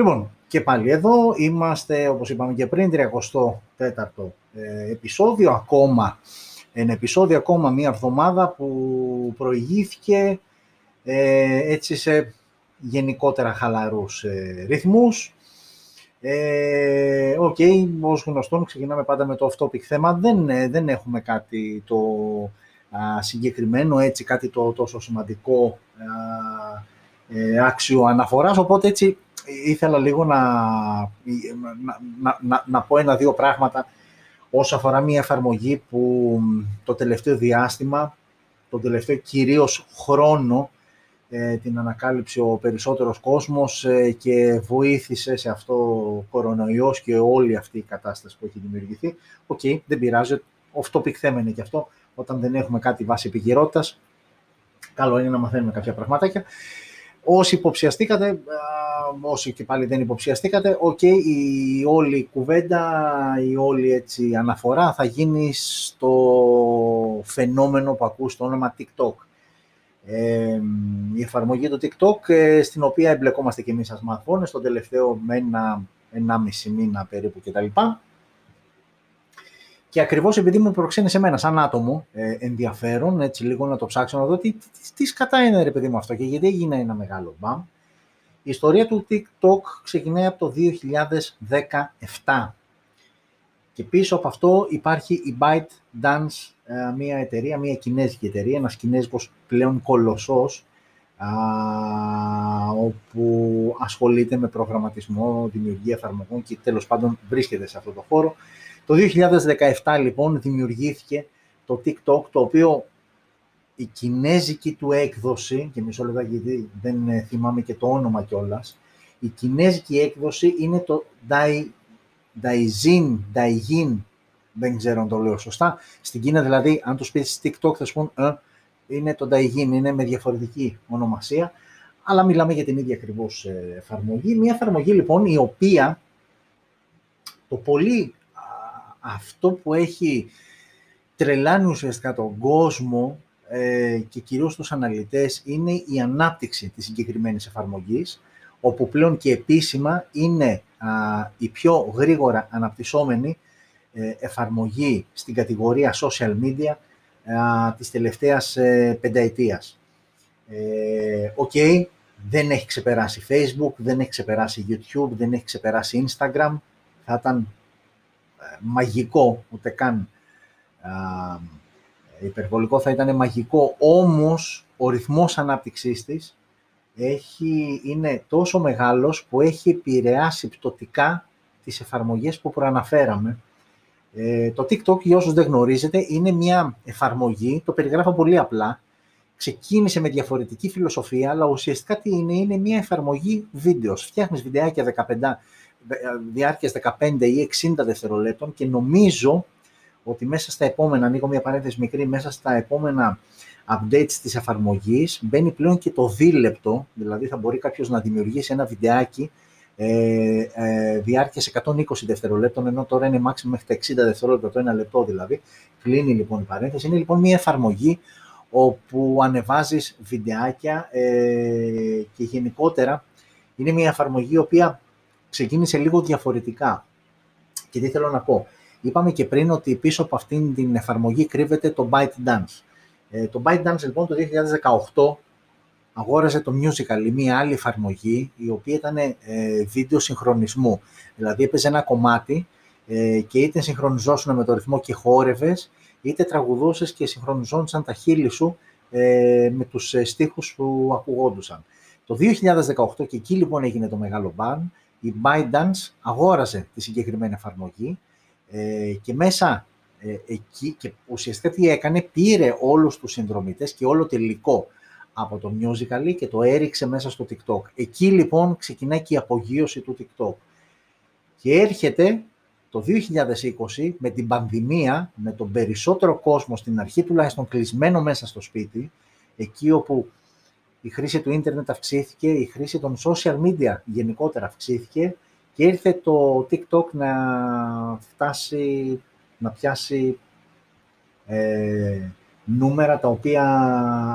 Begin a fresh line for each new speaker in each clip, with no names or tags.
Λοιπόν, και πάλι εδώ είμαστε, όπως είπαμε και πριν, 34ο ε, επεισόδιο, ακόμα ένα επεισόδιο, ακόμα μία εβδομάδα που προηγήθηκε ε, έτσι σε γενικότερα χαλαρούς ε, ρυθμούς. Ε, OK, okay, ως γνωστόν ξεκινάμε πάντα με το off-topic θέμα. Δεν, ε, δεν έχουμε κάτι το συγκεκριμένο, έτσι κάτι το τόσο σημαντικό ε, άξιο αναφοράς, οπότε έτσι ήθελα λίγο να, να, να, να πω ένα-δύο πράγματα όσο αφορά μια εφαρμογή που το τελευταίο διάστημα, το τελευταίο κυρίως χρόνο, ε, την ανακάλυψε ο περισσότερος κόσμος ε, και βοήθησε σε αυτό ο κορονοϊός και όλη αυτή η κατάσταση που έχει δημιουργηθεί. OK, okay, δεν πειράζει, off-topic θέμα είναι και αυτό, όταν δεν έχουμε κάτι βάση επικαιρότητας, καλό είναι να μαθαίνουμε κάποια πραγματάκια. Όσοι υποψιαστήκατε, όσοι και πάλι δεν υποψιαστήκατε, οκ, η όλη κουβέντα, η όλη έτσι αναφορά θα γίνει στο φαινόμενο που ακούει στο όνομα TikTok. Ε, η εφαρμογή του TikTok, ε, στην οποία εμπλεκόμαστε και εμείς σαν smartphone, στο τελευταίο με ένα, ενάμιση μήνα περίπου κτλ. Και ακριβώς επειδή μου προξένησε εμένα σαν άτομο ε, ενδιαφέρον, έτσι λίγο να το ψάξω να δω τι, τι, τι σκατά είναι ρε παιδί μου αυτό και γιατί έγινε ένα μεγάλο μπαμ. Η ιστορία του TikTok ξεκινάει από το 2017 και πίσω από αυτό υπάρχει η ByteDance, ε, μια εταιρεία, μια κινέζικη εταιρεία, ένας κινέζικος πλέον κολοσσός, όπου ασχολείται με προγραμματισμό, δημιουργία εφαρμογών και τέλος πάντων βρίσκεται σε αυτό το χώρο. Το 2017 λοιπόν δημιουργήθηκε το TikTok, το οποίο η κινέζικη του έκδοση, και μισό λεπτά γιατί δεν ε, θυμάμαι και το όνομα κιόλας, η κινέζικη έκδοση είναι το Dai, Daijin, Daijin, δεν ξέρω αν το λέω σωστά. Στην Κίνα δηλαδή, αν τους πεις TikTok θα σου πούν ε, είναι το Daijin, είναι με διαφορετική ονομασία, αλλά μιλάμε για την ίδια ακριβώς ε, εφαρμογή. Μια εφαρμογή λοιπόν η οποία το πολύ αυτό που έχει τρελάνει ουσιαστικά τον κόσμο ε, και κυρίως τους αναλυτές είναι η ανάπτυξη της συγκεκριμένης εφαρμογής, όπου πλέον και επίσημα είναι η πιο γρήγορα αναπτυσσόμενη ε, εφαρμογή στην κατηγορία social media α, της τελευταίας ε, πενταετίας. OK, okay, δεν έχει ξεπεράσει Facebook, δεν έχει ξεπεράσει YouTube, δεν έχει ξεπεράσει Instagram. Θα ήταν μαγικό, ούτε καν υπερβολικό θα ήταν μαγικό, όμως ο ρυθμός ανάπτυξής της έχει, είναι τόσο μεγάλος που έχει επηρεάσει πτωτικά τις εφαρμογές που προαναφέραμε. Ε, το TikTok, για όσους δεν γνωρίζετε, είναι μια εφαρμογή, το περιγράφω πολύ απλά, ξεκίνησε με διαφορετική φιλοσοφία, αλλά ουσιαστικά τι είναι, είναι μια εφαρμογή βίντεος. Φτιάχνεις βιντεάκια 15, διάρκειας 15 ή 60 δευτερολέπτων και νομίζω ότι μέσα στα επόμενα, ανοίγω μια παρένθεση μικρή, μέσα στα επόμενα updates της εφαρμογής μπαίνει πλέον και το δίλεπτο, δηλαδή θα μπορεί κάποιος να δημιουργήσει ένα βιντεάκι ε, ε, διάρκειας 120 δευτερολέπτων, ενώ τώρα είναι maximum μέχρι τα 60 δευτερόλεπτα, το ένα λεπτό δηλαδή. Κλείνει λοιπόν η παρένθεση. Είναι λοιπόν μια εφαρμογή όπου ανεβάζεις βιντεάκια ε, και γενικότερα είναι μια εφαρμογή η οποία ξεκίνησε λίγο διαφορετικά. Και τι θέλω να πω. Είπαμε και πριν ότι πίσω από αυτήν την εφαρμογή κρύβεται το ByteDance. Ε, το ByteDance λοιπόν το 2018 αγόρασε το Musical.ly, μια άλλη εφαρμογή η οποία ήταν ε, βίντεο συγχρονισμού. Δηλαδή έπαιζε ένα κομμάτι ε, και είτε συγχρονιζόσουν με το ρυθμό και χόρευες, είτε τραγουδούσες και συγχρονιζόντουσαν τα χείλη σου ε, με τους ε, στίχους που ακουγόντουσαν. Το 2018 και εκεί λοιπόν έγινε το μεγάλο μπαν, η ByteDance αγόρασε τη συγκεκριμένη εφαρμογή ε, και μέσα ε, εκεί, και ουσιαστικά τι έκανε, πήρε όλους τους συνδρομητές και όλο το υλικό από το Musical.ly και το έριξε μέσα στο TikTok. Εκεί λοιπόν ξεκινάει και η απογείωση του TikTok. Και έρχεται το 2020 με την πανδημία, με τον περισσότερο κόσμο στην αρχή τουλάχιστον κλεισμένο μέσα στο σπίτι, εκεί όπου η χρήση του ίντερνετ αυξήθηκε, η χρήση των social media γενικότερα αυξήθηκε και ήρθε το TikTok να φτάσει, να πιάσει ε, νούμερα τα οποία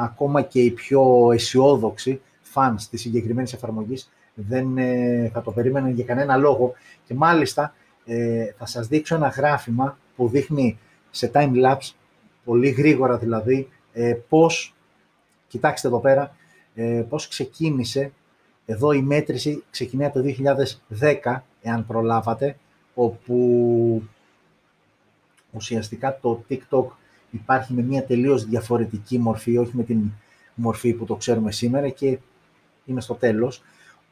ακόμα και οι πιο αισιόδοξοι fans της συγκεκριμένης εφαρμογής δεν ε, θα το περίμεναν για κανένα λόγο. Και μάλιστα ε, θα σας δείξω ένα γράφημα που δείχνει σε time-lapse, πολύ γρήγορα δηλαδή, ε, πώς, κοιτάξτε εδώ πέρα, ε, πώς ξεκίνησε. Εδώ η μέτρηση ξεκινάει το 2010, εάν προλάβατε, όπου ουσιαστικά το TikTok υπάρχει με μια τελείως διαφορετική μορφή, όχι με την μορφή που το ξέρουμε σήμερα και είναι στο τέλος.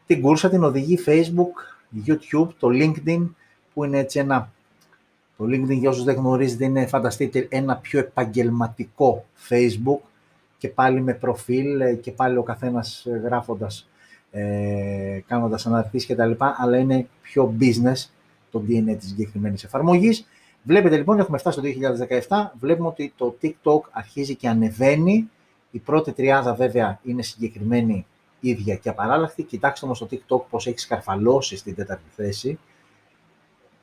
Την κούρσα την οδηγεί Facebook, YouTube, το LinkedIn, που είναι έτσι ένα... Το LinkedIn, για όσους δεν γνωρίζετε, είναι, φανταστείτε, ένα πιο επαγγελματικό Facebook και πάλι με προφίλ ε, και πάλι ο καθένας ε, γράφοντας, ε, κάνοντας αναρτήσεις και τα λοιπά, αλλά είναι πιο business το DNA της συγκεκριμένης εφαρμογής. Βλέπετε λοιπόν, έχουμε φτάσει το 2017, βλέπουμε ότι το TikTok αρχίζει και ανεβαίνει. Η πρώτη τριάδα βέβαια είναι συγκεκριμένη ίδια και απαράλλαχτη. Κοιτάξτε όμως το TikTok πώς έχει σκαρφαλώσει στην τέταρτη θέση.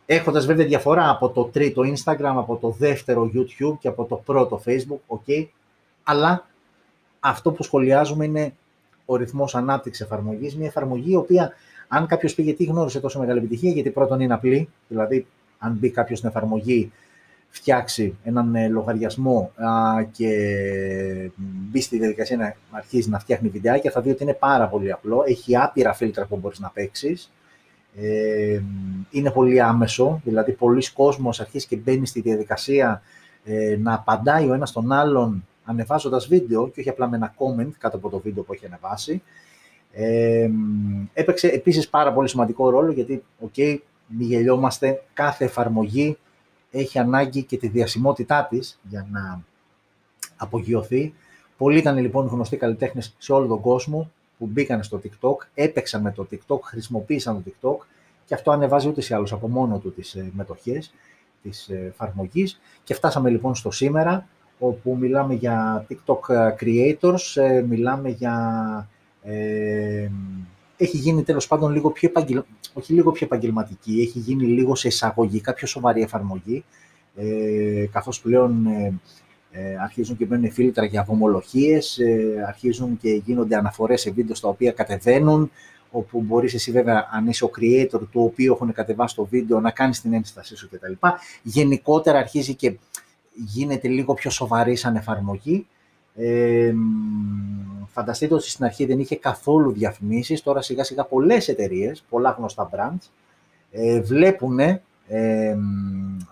Έχοντας βέβαια διαφορά από το τρίτο Instagram, από το δεύτερο YouTube και από το πρώτο Facebook, ok. Αλλά αυτό που σχολιάζουμε είναι ο ρυθμός ανάπτυξης εφαρμογής. Μια εφαρμογή η οποία αν κάποιος πήγε τι γνώρισε τόσο μεγάλη επιτυχία, γιατί πρώτον είναι απλή, δηλαδή αν μπει κάποιος στην εφαρμογή, φτιάξει έναν ε, λογαριασμό α, και μπει στη διαδικασία να αρχίζει να φτιάχνει βιντεάκια, θα δει ότι είναι πάρα πολύ απλό. Έχει άπειρα φίλτρα που μπορείς να παίξεις. Ε, είναι πολύ άμεσο, δηλαδή πολύς κόσμος αρχίζει και μπαίνει στη διαδικασία ε, να απαντάει ο ένας τον άλλον ανεβάζοντας βίντεο και όχι απλά με ένα comment κάτω από το βίντεο που έχει ανεβάσει. Ε, έπαιξε επίσης πάρα πολύ σημαντικό ρόλο γιατί, OK, okay, μη γελιόμαστε, κάθε εφαρμογή έχει ανάγκη και τη διασημότητά της για να απογειωθεί. Πολλοί ήταν λοιπόν γνωστοί καλλιτέχνες σε όλο τον κόσμο που μπήκαν στο TikTok, έπαιξαν με το TikTok, χρησιμοποίησαν το TikTok και αυτό ανεβάζει ούτε ή άλλως από μόνο του τις ε, μετοχές της ε, εφαρμογής. Και φτάσαμε λοιπόν στο σήμερα, όπου μιλάμε για TikTok ε, creators, μιλάμε για έχει γίνει τέλος πάντων λίγο πιο, επαγγελ... όχι λίγο πιο επαγγελματική, έχει γίνει λίγο σε εισαγωγικά πιο σοβαρή εφαρμογή, ε, καθώς πλέον ε, ε, αρχίζουν και μπαίνουν φίλτρα για βομολογίες, ε, αρχίζουν και γίνονται αναφορές σε βίντεο στα οποία κατεβαίνουν, όπου μπορείς εσύ βέβαια, αν είσαι ο creator του οποίου έχουν κατεβάσει το βίντεο, να κάνεις την ένστασή σου κτλ. Γενικότερα αρχίζει και γίνεται λίγο πιο σοβαρή σαν εφαρμογή. Ε, φανταστείτε ότι στην αρχή δεν είχε καθόλου διαφημίσεις, τώρα σιγά σιγά πολλές εταιρείες, πολλά γνωστά brands, ε, βλέπουν, ε,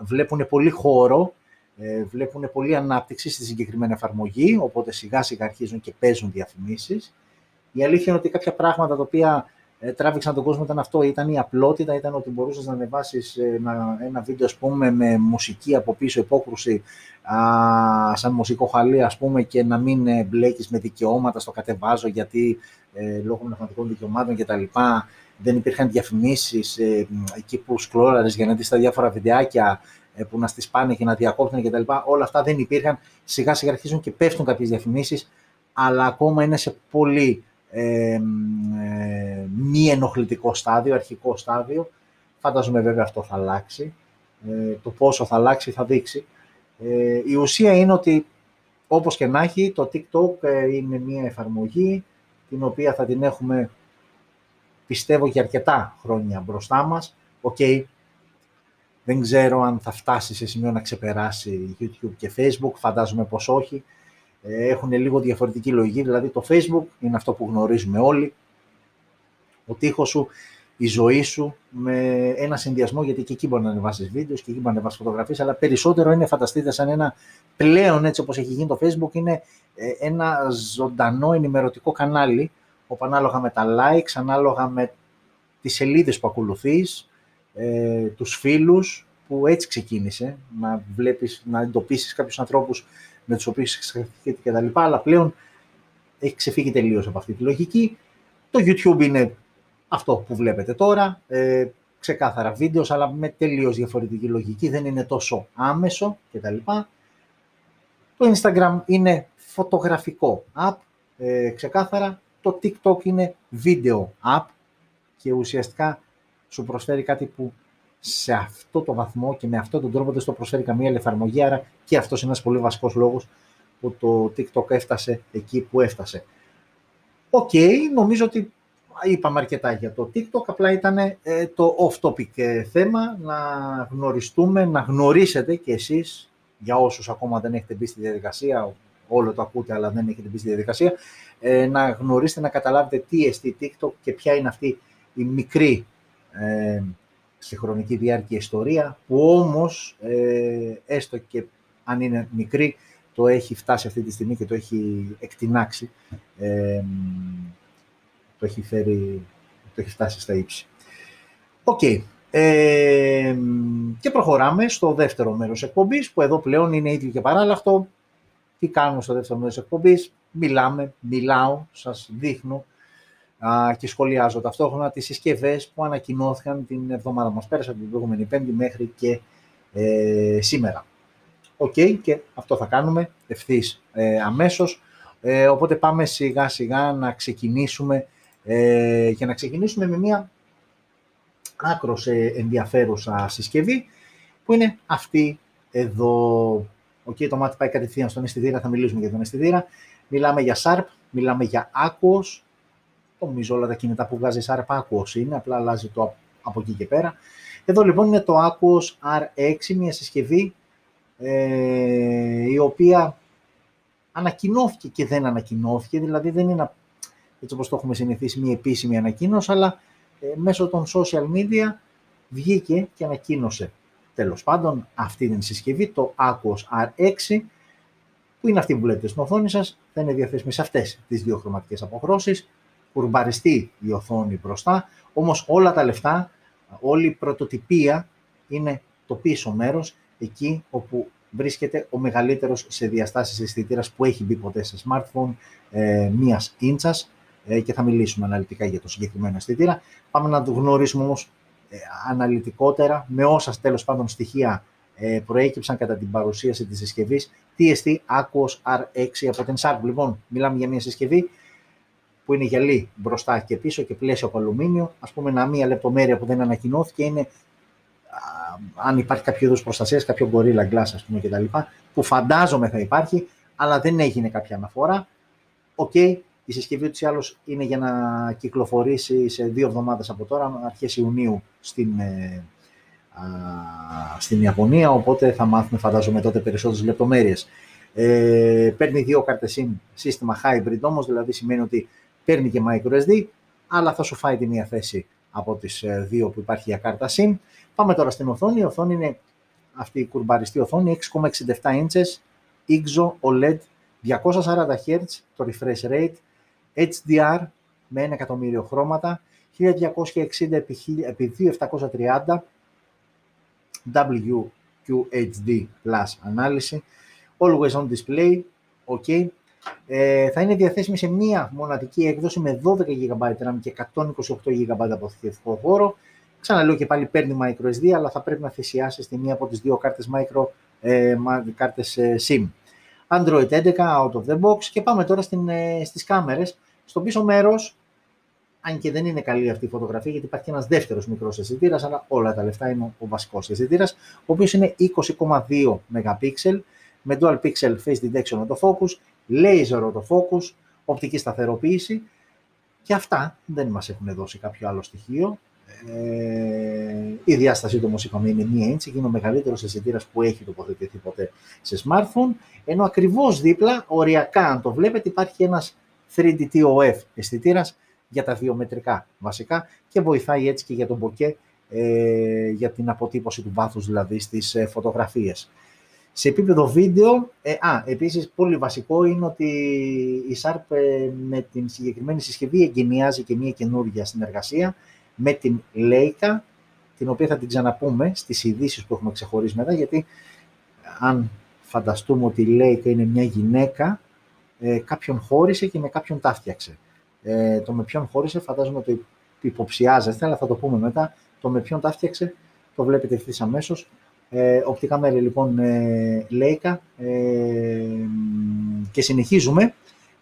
βλέπουν πολύ χώρο, ε, βλέπουν πολύ ανάπτυξη στη συγκεκριμένη εφαρμογή, οπότε σιγά σιγά αρχίζουν και παίζουν διαφημίσεις. Η αλήθεια είναι ότι κάποια πράγματα τα οποία ε, τράβηξαν τον κόσμο ήταν αυτό, ήταν η απλότητα, ήταν ότι μπορούσες να ανεβάσεις ε, ένα, ένα βίντεο ας πούμε με μουσική από πίσω, υπόκρουση, α, σαν μουσικό χαλί ας πούμε και να μην ε, μπλέκεις με δικαιώματα στο κατεβάζω γιατί ε, λόγω πνευματικών δικαιωμάτων κτλ. Δεν υπήρχαν διαφημίσεις ε, εκεί που σκλώραρες για να δεις τα διάφορα βιντεάκια ε, που να στις πάνε και να διακόπτουν κτλ. Όλα αυτά δεν υπήρχαν. Σιγά σιγά αρχίζουν και πέφτουν κάποιες διαφημίσεις, αλλά ακόμα είναι σε πολύ ε, μη ενοχλητικό στάδιο, αρχικό στάδιο. Φαντάζομαι βέβαια αυτό θα αλλάξει. Ε, το πόσο θα αλλάξει θα δείξει. Ε, η ουσία είναι ότι όπως και να έχει, το TikTok ε, είναι μια εφαρμογή την οποία θα την έχουμε πιστεύω για αρκετά χρόνια μπροστά μας. Οκ, δεν ξέρω αν θα φτάσει σε σημείο να ξεπεράσει YouTube και Facebook, φαντάζομαι πως όχι. Ε, έχουν λίγο διαφορετική λογική. Δηλαδή το Facebook είναι αυτό που γνωρίζουμε όλοι. Ο τοίχος σου, η ζωή σου με ένα συνδυασμό, γιατί και εκεί μπορεί να ανεβάσεις videos και εκεί μπορεί να ανεβάσεις φωτογραφίες, αλλά περισσότερο είναι, φανταστείτε, σαν ένα πλέον έτσι όπως έχει γίνει το Facebook, είναι ε, ένα ζωντανό ενημερωτικό κανάλι, όπου ανάλογα με τα likes, ανάλογα με τις σελίδες που ακολουθείς, ε, τους φίλους, που έτσι ξεκίνησε, να βλέπεις, να εντοπίσεις κάποιους ανθρώπους με τους οποίους εξαρτηθείτε και τα λοιπά, αλλά πλέον έχει ξεφύγει τελείως από αυτή τη λογική. Το YouTube είναι αυτό που βλέπετε τώρα, ε, ξεκάθαρα βίντεος, αλλά με τελείως διαφορετική λογική, δεν είναι τόσο άμεσο κτλ. Το Instagram είναι φωτογραφικό app, ε, ξεκάθαρα. Το TikTok είναι βίντεο app και ουσιαστικά σου προσφέρει κάτι που σε αυτό το βαθμό και με αυτόν τον τρόπο δεν στο προσφέρει καμία άλλη εφαρμογή. Άρα και αυτός είναι ένας πολύ βασικός λόγος που το TikTok έφτασε εκεί που έφτασε. OK, okay, νομίζω ότι είπαμε αρκετά για το TikTok, απλά ήταν ε, το off-topic ε, θέμα, να γνωριστούμε, να γνωρίσετε κι εσείς, για όσους ακόμα δεν έχετε μπει στη διαδικασία, όλο το ακούτε αλλά δεν έχετε μπει στη διαδικασία, ε, να γνωρίσετε, να καταλάβετε τι εστί TikTok και ποια είναι αυτή η μικρή ε, σε χρονική διάρκεια ιστορία, που όμως, ε, έστω και αν είναι μικρή, το έχει φτάσει αυτή τη στιγμή και το έχει εκτινάξει, ε, το, έχει φέρει, το έχει φτάσει στα ύψη. Οκ. Ε, και προχωράμε στο δεύτερο μέρος εκπομπής, που εδώ πλέον είναι ίδιο και παράλλαχτο. Τι κάνουμε στο δεύτερο μέρος εκπομπής; Μιλάμε, μιλάω, σας δείχνω α, και σχολιάζω ταυτόχρονα τις συσκευές που ανακοινώθηκαν την εβδομάδα μας πέρασε από την προηγούμενη Πέμπτη μέχρι και ε, σήμερα. Οκ, και αυτό θα κάνουμε ευθύς ε, αμέσως. Ε, οπότε πάμε σιγά σιγά να ξεκινήσουμε ε, και να ξεκινήσουμε με μια άκρως ε, ενδιαφέρουσα συσκευή που είναι αυτή εδώ. Οκ, το μάτι πάει κατευθείαν στον αισθητήρα, θα μιλήσουμε για τον αισθητήρα. Μιλάμε για Sharp, μιλάμε για Aquos. Νομίζω όλα τα κινητά που βγάζει Sharp Aquos είναι, απλά αλλάζει το από εκεί και πέρα. Εδώ λοιπόν είναι το Aquos R6, μια συσκευή ε, η οποία ανακοινώθηκε και δεν ανακοινώθηκε, δηλαδή δεν είναι έτσι όπως το έχουμε συνηθίσει μια επίσημη ανακοίνωση, αλλά ε, μέσω των social media βγήκε και ανακοίνωσε τέλος πάντων αυτή την συσκευή, το Aquos R6, που είναι αυτή που βλέπετε στην οθόνη σας, θα είναι διαθέσιμη σε αυτές τις δύο χρωματικές αποχρώσεις, κουρμπαριστεί η οθόνη μπροστά, όμως όλα τα λεφτά, όλη η πρωτοτυπία είναι το πίσω μέρος, εκεί όπου βρίσκεται ο μεγαλύτερος σε διαστάσεις αισθητήρας που έχει μπει ποτέ σε smartphone ε, μίας ίντσας ε, και θα μιλήσουμε αναλυτικά για το συγκεκριμένο αισθητήρα. Πάμε να το γνωρίσουμε όμως ε, αναλυτικότερα με όσα τέλος πάντων στοιχεία ε, προέκυψαν κατά την παρουσίαση της συσκευής TST Aquos R6 από την Sharp. Λοιπόν, μιλάμε για μια συσκευή που είναι γυαλί μπροστά και πίσω και πλαίσιο από αλουμίνιο. Ας πούμε, ένα μία λεπτομέρεια που δεν ανακοινώθηκε είναι αν υπάρχει κάποιο είδους προστασίας, κάποιο Gorilla Glass, ας πούμε, κτλ. Που φαντάζομαι θα υπάρχει, αλλά δεν έγινε κάποια αναφορά. OK, okay, η συσκευή ούτως ή άλλως είναι για να κυκλοφορήσει σε δύο εβδομάδες από τώρα, αρχές Ιουνίου στην, ε, α, στην Ιαπωνία. Οπότε θα μάθουμε, φαντάζομαι, τότε περισσότερες λεπτομέρειες. Ε, παίρνει δύο κάρτες SIM, σύστημα hybrid όμως, δηλαδή σημαίνει ότι παίρνει και microSD, αλλά θα σου φάει τη μία θέση από τις ε, δύο που υπάρχει για κάρτα SIM. Πάμε τώρα στην οθόνη. Η οθόνη είναι αυτή η κουρμπαριστή οθόνη, 6,67 inches, IGZO OLED, 240 Hz το refresh rate, HDR με 1 εκατομμύριο χρώματα, 1260 επί 2730 WQHD Plus ανάλυση, always on display, ok, ε, θα είναι διαθέσιμη σε μία μοναδική έκδοση με 12 GB RAM και 128 GB αποθηκευτικό χώρο. Ξαναλέω και πάλι παίρνει microSD, αλλά θα πρέπει να θυσιάσεις στη μία από τις δύο κάρτες micro, ε, κάρτες ε, SIM. Android 11 out of the box και πάμε τώρα στην, ε, στις κάμερες. Στο πίσω μέρος, αν και δεν είναι καλή αυτή η φωτογραφία, γιατί υπάρχει ένας δεύτερος μικρός αισθητήρας, αλλά όλα τα λεφτά είναι ο βασικός αισθητήρας, ο οποίος είναι 20,2 MP με dual pixel face detection autofocus, laser autofocus, οπτική σταθεροποίηση και αυτά δεν μας έχουν δώσει κάποιο άλλο στοιχείο. Ε, η διάστασή του όμως είπαμε είναι μία inch και είναι ο μεγαλύτερος αισθητήρας που έχει τοποθετηθεί ποτέ σε smartphone, ενώ ακριβώς δίπλα, οριακά αν το βλέπετε, υπάρχει ένας 3D TOF αισθητήρας για τα βιομετρικά βασικά και βοηθάει έτσι και για τον bokeh, ε, για την αποτύπωση του βάθους δηλαδή στις ε, φωτογραφίες. Σε επίπεδο βίντεο, ε, α, επίσης πολύ βασικό είναι ότι η Sharp ε, με την συγκεκριμένη συσκευή εγκαινιάζει και μια καινούργια συνεργασία με την Leica, την οποία θα την ξαναπούμε στις ειδήσεις που έχουμε ξεχωρίσει μετά, γιατί αν φανταστούμε ότι η Leica είναι μια γυναίκα, ε, κάποιον χώρισε και με κάποιον τα φτιάξε. Ε, το με ποιον χώρισε φαντάζομαι ότι υποψιάζεστε, αλλά θα το πούμε μετά. Το με ποιον τα φτιάξε το βλέπετε ευθύς αμέσως. Ε, οπτικά μέρη λοιπόν ε, Leica ε, και συνεχίζουμε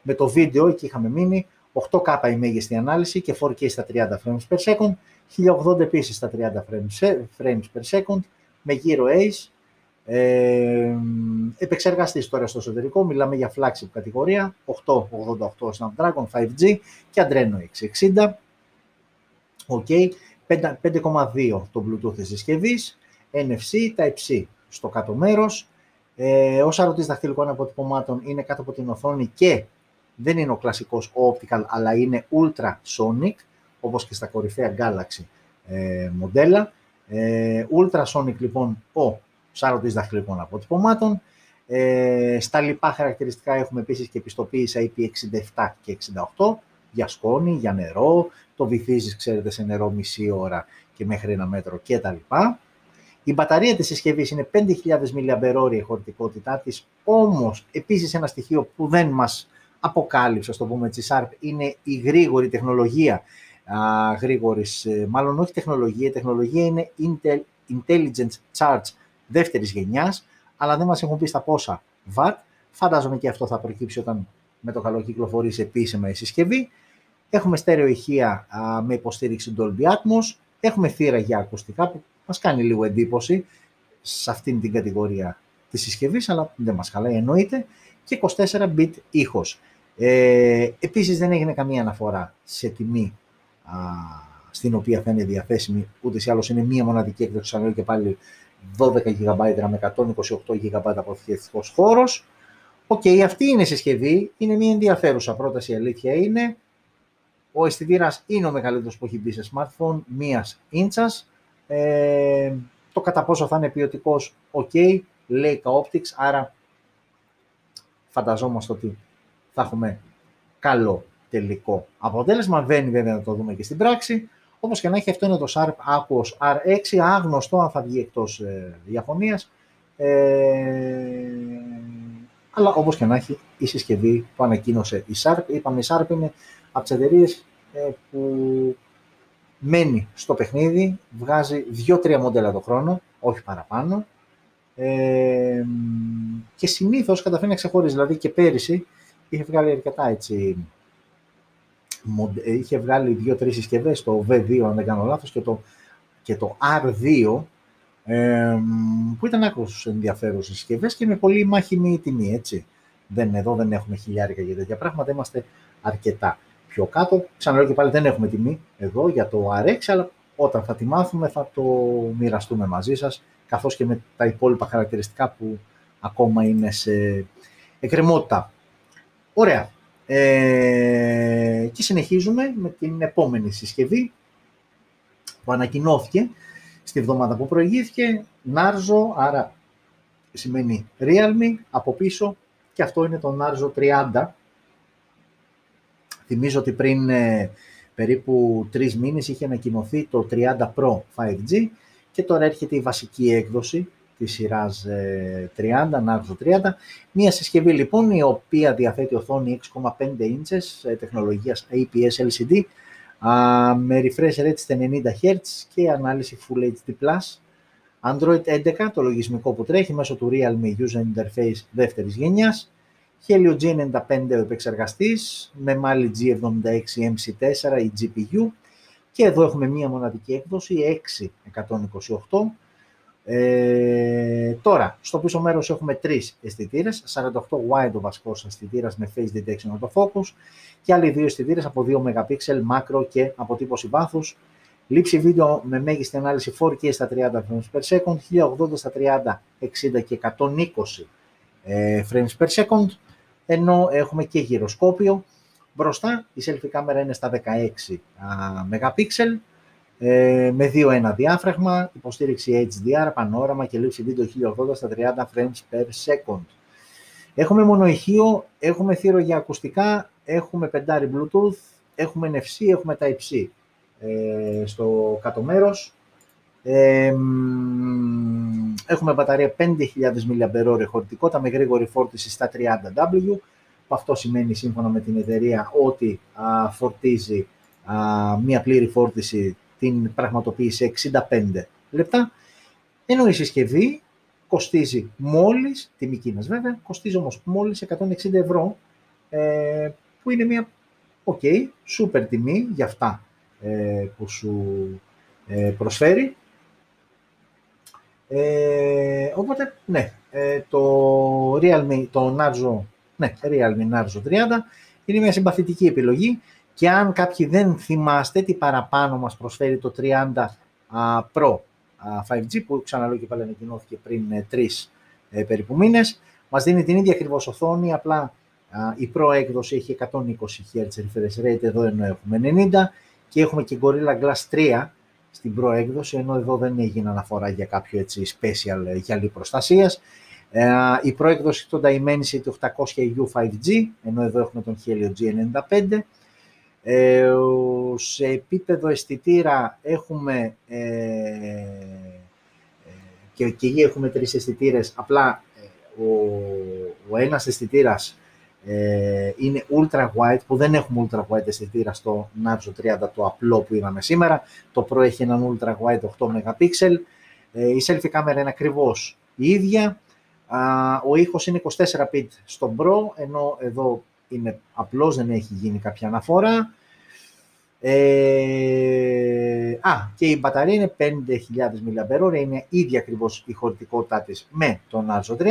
με το βίντεο, εκεί είχαμε μείνει, 8K η μέγιστη ανάλυση και 4K στα 30 frames per second, 1080 επίσης στα 30 frames, frames per second, με γύρω Ace, ε, επεξεργαστής τώρα στο εσωτερικό, μιλάμε για flagship κατηγορία, 888 Snapdragon 5G και Adreno 660, OK, 5,2 το Bluetooth της συσκευής, NFC, Type-C στο κάτω μέρος. Ε, ο σαρωτής δαχτυλικών αποτυπωμάτων είναι κάτω από την οθόνη και δεν είναι ο κλασικός optical, αλλά είναι ultrasonic, όπως και στα κορυφαία Galaxy ε, μοντέλα. Ε, ultrasonic λοιπόν ο σαρωτής δαχτυλικών αποτυπωμάτων. Ε, στα λοιπά χαρακτηριστικά έχουμε επίσης και επιστοποίηση IP67 και 68 για σκόνη, για νερό, το βυθίζεις ξέρετε σε νερό μισή ώρα και μέχρι ένα μέτρο κτλ. Η μπαταρία της συσκευής είναι 5.000 mAh η χωρητικότητά της, όμως επίσης ένα στοιχείο που δεν μας αποκάλυψε, στο το πούμε έτσι, Sharp, είναι η γρήγορη τεχνολογία, α, γρήγορης, ε, μάλλον όχι τεχνολογία, η τεχνολογία είναι Intel, Intelligent Charge δεύτερης γενιάς, αλλά δεν μας έχουν πει στα πόσα watt. Φαντάζομαι και αυτό θα προκύψει όταν με το καλό κυκλοφορήσει επίσημα η συσκευή. Έχουμε στέρεο ηχεία με υποστήριξη Dolby Atmos. Έχουμε θύρα για ακουστικά που μας κάνει λίγο εντύπωση σε αυτήν την κατηγορία της συσκευής, αλλά δεν μας χαλάει εννοείται. Και 24-bit ήχος. Ε, επίσης δεν έγινε καμία αναφορά σε τιμή α, στην οποία θα είναι διαθέσιμη. Ούτε ή άλλως είναι μία μοναδική έκδοση, αλλά και πάλι 12 GB με 128 GB αποθηκευτικός χώρος. OK, okay, αυτή είναι η συσκευή, είναι μια ενδιαφέρουσα πρόταση, η αλήθεια είναι. Ο αισθητήρας είναι ο μεγαλύτερος που έχει μπει σε smartphone, μίας ίντσας. Ε, το κατά πόσο θα είναι ποιοτικός, OK, Leica Optics, άρα φανταζόμαστε ότι θα έχουμε καλό τελικό αποτέλεσμα. Μένει βέβαια να το δούμε και στην πράξη. Όπω και να έχει, αυτό είναι το Sharp Aquos R6, άγνωστο αν θα βγει εκτός ε, Ε, αλλά όπως και να έχει, η συσκευή που ανακοίνωσε η Sharp, είπαμε η Sharp είναι από τις εταιρείες ε, που μένει στο παιχνίδι, βγάζει δύο-τρία μοντέλα το χρόνο, όχι παραπάνω. Ε, και συνήθως καταφέρει να ξεχωρίζει. Δηλαδή και πέρυσι είχε βγάλει αρκετά έτσι. Είχε βγάλει δύο-τρεις συσκευές, το V2 αν δεν κάνω λάθος, και το, και το R2 ε, που ήταν άκρως ενδιαφέρουσες συσκευές και με πολύ μάχημη τιμή, έτσι. Δεν, εδώ δεν έχουμε χιλιάρικα για τέτοια πράγματα, είμαστε αρκετά πιο κάτω. Ξαναλέω και πάλι δεν έχουμε τιμή εδώ για το RX, αλλά όταν θα τη μάθουμε θα το μοιραστούμε μαζί σας, καθώς και με τα υπόλοιπα χαρακτηριστικά που ακόμα είναι σε εκκρεμότητα. Ωραία. Ε, και συνεχίζουμε με την επόμενη συσκευή που ανακοινώθηκε στη βδομάδα που προηγήθηκε. Narzo, άρα σημαίνει Realme, από πίσω και αυτό είναι το Narzo 30. Θυμίζω ότι πριν ε, περίπου τρεις μήνες είχε ανακοινωθεί το 30 Pro 5G και τώρα έρχεται η βασική έκδοση της σειράς 30, ε, Narzo 30. Μία συσκευή λοιπόν η οποία διαθέτει οθόνη 6,5 inches ε, τεχνολογίας IPS LCD με refresh rate στα 90 Hz και ανάλυση Full HD+. Android 11, το λογισμικό που τρέχει μέσω του Realme User Interface δεύτερης γενιάς. Helio G95 ο επεξεργαστής με Mali G76 MC4 η GPU. Και εδώ έχουμε μία μοναδική έκδοση 6128 ε, τώρα, στο πίσω μέρος έχουμε τρεις αισθητήρες, 48 wide ο βασικός αισθητήρας με face detection autofocus και άλλοι δύο αισθητήρες από 2 MP, macro και αποτύπωση βάθους. Λήψη βίντεο με μέγιστη ανάλυση 4K στα 30 frames per second, 1080 στα 30, 60 και 120 ε, frames per second, ενώ έχουμε και γυροσκόπιο. Μπροστά η selfie κάμερα είναι στα 16 MP, ε, με 2-1 διάφραγμα, υποστήριξη HDR, πανόραμα και λήψη βίντεο 1080 στα 30 frames per second. Έχουμε μονοηχείο, έχουμε θύρο για ακουστικά, έχουμε πεντάρι Bluetooth, έχουμε NFC, έχουμε Type-C ε, στο κάτω μέρος. Ε, έχουμε μπαταρία 5.000 mAh χωρητικότητα με γρήγορη φόρτιση στα 30W. Αυτό σημαίνει σύμφωνα με την εταιρεία ότι α, φορτίζει α, μία πλήρη φόρτιση την πραγματοποίηση 65 λεπτά, ενώ η συσκευή κοστίζει μόλις, τιμή Κίνας βέβαια, κοστίζει όμως μόλις 160 ευρώ, ε, που είναι μια ok, super τιμή για αυτά ε, που σου ε, προσφέρει. Ε, οπότε, ναι, ε, το Realme, το Narzo, ναι, Realme Narzo 30 είναι μια συμπαθητική επιλογή Και αν κάποιοι δεν θυμάστε τι παραπάνω μας προσφέρει το 30 Pro 5G, που ξαναλέω και πάλι ανακοινώθηκε πριν τρεις ε, περίπου μήνες, μας δίνει την ίδια ακριβώς οθόνη, απλά η Pro έκδοση έχει 120 Hz refresh rate, εδώ ενώ έχουμε 90 και έχουμε και Gorilla Glass 3 στην Pro έκδοση, ενώ εδώ δεν έγινε αναφορά για κάποιο έτσι special ε, γυαλί προστασίας. Ε, η Pro έκδοση το Dimensity 800U 5G, ενώ εδώ έχουμε τον Helio G95. Ε, σε επίπεδο αισθητήρα έχουμε ε, και, και εκεί έχουμε τρεις αισθητήρες. απλά ο, ο ένας αισθητήρας ε, είναι ultra wide, που δεν έχουμε ultra wide αισθητήρα στο Narzo 30, το απλό που είδαμε σήμερα. Το Pro έχει έναν ultra wide 8 MP. Ε, η selfie κάμερα είναι ακριβώς η ίδια. ο ήχος είναι 24 bit στο Pro, ενώ εδώ είναι απλός, δεν έχει γίνει κάποια αναφορά. Ε, α, και η μπαταρία είναι 5.000 mAh, είναι ίδια ακριβώς η χωρητικότητά της με τον Narzo 30,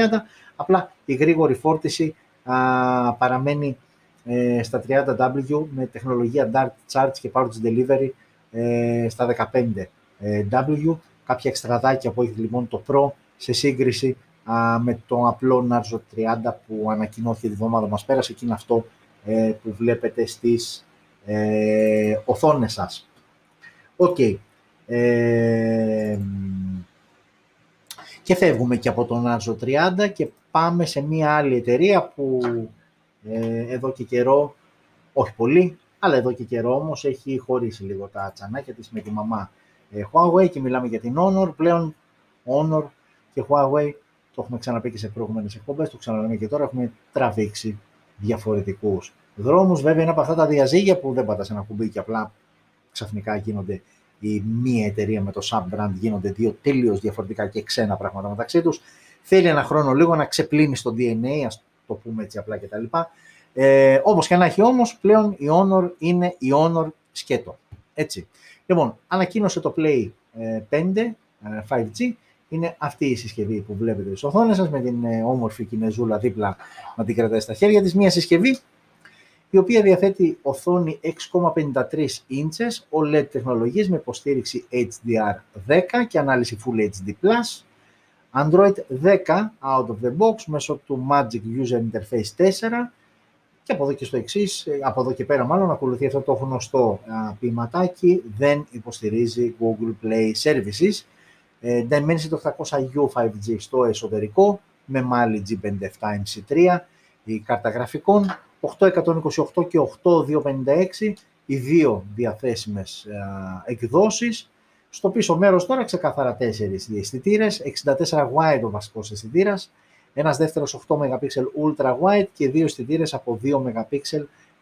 απλά η γρήγορη φόρτιση α, παραμένει ε, στα 30W με τεχνολογία Dart Charge και Power Delivery ε, στα 15W. Ε, κάποια εξτραδάκια που έχει λοιπόν το Pro σε σύγκριση α, με το απλό Narzo 30 που ανακοινώθηκε τη βδομάδα μας πέρασε και είναι αυτό ε, που βλέπετε στις ε, οθόνες σας. OK. Okay. Ε, και φεύγουμε και από τον Narzo 30 και πάμε σε μία άλλη εταιρεία που ε, εδώ και καιρό, όχι πολύ, αλλά εδώ και καιρό όμως έχει χωρίσει λίγο τα τσανάκια της με τη μαμά ε, Huawei και μιλάμε για την Honor. Πλέον Honor και Huawei, το έχουμε ξαναπεί και σε προηγούμενες εκπομπές, το ξαναλέμε και τώρα, έχουμε τραβήξει διαφορετικούς δρόμους. Βέβαια είναι από αυτά τα διαζύγια που δεν πατάς ένα κουμπί και απλά ξαφνικά γίνονται η μία εταιρεία με το sub-brand γίνονται δύο τελείως διαφορετικά και ξένα πράγματα μεταξύ τους. Θέλει ένα χρόνο λίγο να ξεπλύνει στο DNA, ας το πούμε έτσι απλά κτλ. Ε, όπως και να έχει όμως, πλέον η Honor είναι η Honor σκέτο. Έτσι. Λοιπόν, ανακοίνωσε το Play 5 5G. Ε, είναι αυτή η συσκευή που βλέπετε στις οθόνες σας με την ε, όμορφη κινεζούλα δίπλα να την κρατάει στα χέρια της. Μια συσκευή η οποία διαθέτει οθόνη 6,53 ίντσες OLED τεχνολογίες με υποστήριξη HDR10 και ανάλυση Full HD+, Android 10 out of the box μέσω του Magic User Interface 4 και από εδώ και στο εξής, από εδώ και πέρα μάλλον ακολουθεί αυτό το γνωστό ποιηματάκι, δεν υποστηρίζει Google Play Services. Ε, Dimensity 800U 5G στο εσωτερικό με Mali G57 MC3, η κάρτα γραφικών 828 και 8256, οι δύο διαθέσιμες εκδόσεις στο πίσω μέρος τώρα ξεκάθαρα τέσσερις αισθητήρες, 64 wide ο βασικός αισθητήρας, ένας δεύτερος 8 MP ultra wide και δύο αισθητήρες από 2 MP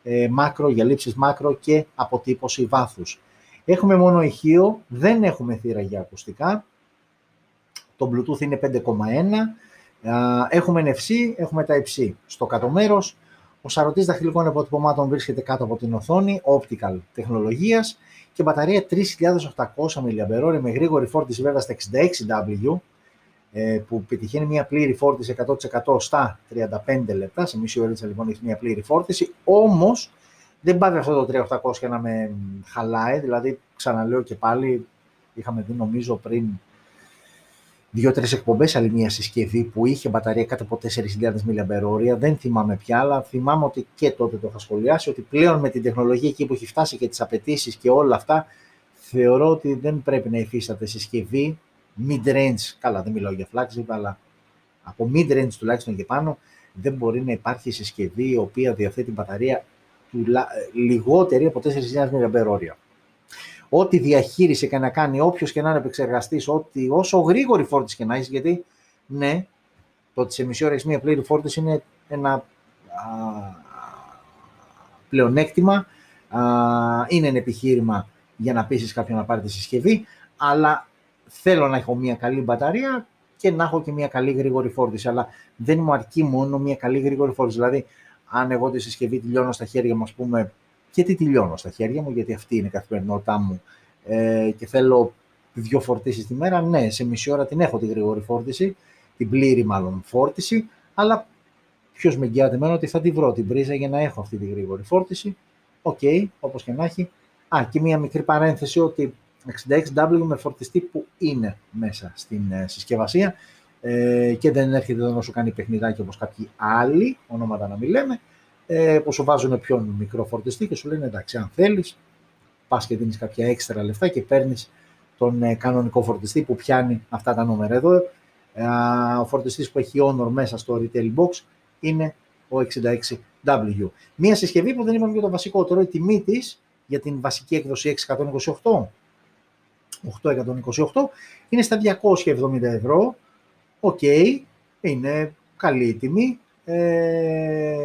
ε, μάκρο για λήψεις μάκρο και αποτύπωση βάθους. Έχουμε μόνο ηχείο, δεν έχουμε θύρα για ακουστικά. Το Bluetooth είναι 5,1. Έχουμε NFC, έχουμε τα υψί. Στο κάτω μέρος, ο σαρωτής δαχτυλικών αποτυπωμάτων βρίσκεται κάτω από την οθόνη, optical τεχνολογίας και μπαταρία 3800 mAh με γρήγορη φόρτιση βέβαια στα 66W ε, που πετυχαίνει μια πλήρη φόρτιση 100% στα 35 λεπτά, σε μισή ώρα λοιπόν έχει μια πλήρη φόρτιση, όμως δεν πάει αυτό το 3800 να με χαλάει, δηλαδή ξαναλέω και πάλι, είχαμε δει νομίζω πριν δύο-τρεις εκπομπές άλλη μια συσκευή που είχε μπαταρία κάτω από 4.000 mAh. Δεν θυμάμαι πια, αλλά θυμάμαι ότι και τότε το είχα σχολιάσει ότι πλέον με την τεχνολογία εκεί που έχει φτάσει και τις απαιτήσεις και όλα αυτά, θεωρώ ότι δεν πρέπει να υφίσταται συσκευή mid-range. Καλά, δεν μιλάω για flagship, αλλά από mid-range τουλάχιστον και πάνω, δεν μπορεί να υπάρχει συσκευή η οποία διαθέτει μπαταρία λιγότερη από 4.000 mAh ό,τι διαχείριση και να κάνει όποιος και να είναι επεξεργαστής, όσο γρήγορη φόρτιση και να έχει, γιατί ναι, το ότι σε μισή ώρα έχεις μία πλήρη φόρτιση είναι ένα α, πλεονέκτημα, α, είναι ένα επιχείρημα για να πείσει κάποιον να πάρει τη συσκευή, αλλά θέλω να έχω μία καλή μπαταρία και να έχω και μία καλή γρήγορη φόρτιση. Αλλά δεν μου αρκεί μόνο μία καλή γρήγορη φόρτιση. Δηλαδή, αν εγώ τη συσκευή τελειώνω στα χέρια μου, ας πούμε, και τι τελειώνω στα χέρια μου, γιατί αυτή είναι η καθημερινότητά μου ε, και θέλω δύο φορτίσεις τη μέρα, ναι, σε μισή ώρα την έχω τη γρήγορη φόρτιση, την πλήρη μάλλον φόρτιση, αλλά ποιος με εγγυάται εμένα ότι θα τη βρω την πρίζα για να έχω αυτή τη γρήγορη φόρτιση OK, okay, όπως και να έχει. Α, και μία μικρή παρένθεση ότι 66W με φορτιστή που είναι μέσα στην ε, συσκευασία ε, και δεν έρχεται εδώ να σου κάνει παιχνιδάκι όπως κάποιοι άλλοι, ονόματα να μην λέμε, ε, που σου βάζουν πιο μικρό φορτιστή και σου λένε εντάξει, αν θέλεις, πας και δίνεις κάποια έξτρα λεφτά και παίρνεις τον ε, κανονικό φορτιστή που πιάνει αυτά τα νούμερα. Εδώ ε, ο φορτιστής που έχει Honor μέσα στο retail box είναι ο 66W. Μία συσκευή που δεν είπαμε για το βασικό, τώρα η τιμή της για την βασική έκδοση 628, 828, είναι στα 270 ευρώ. OK, okay, είναι καλή η τιμή. Ε,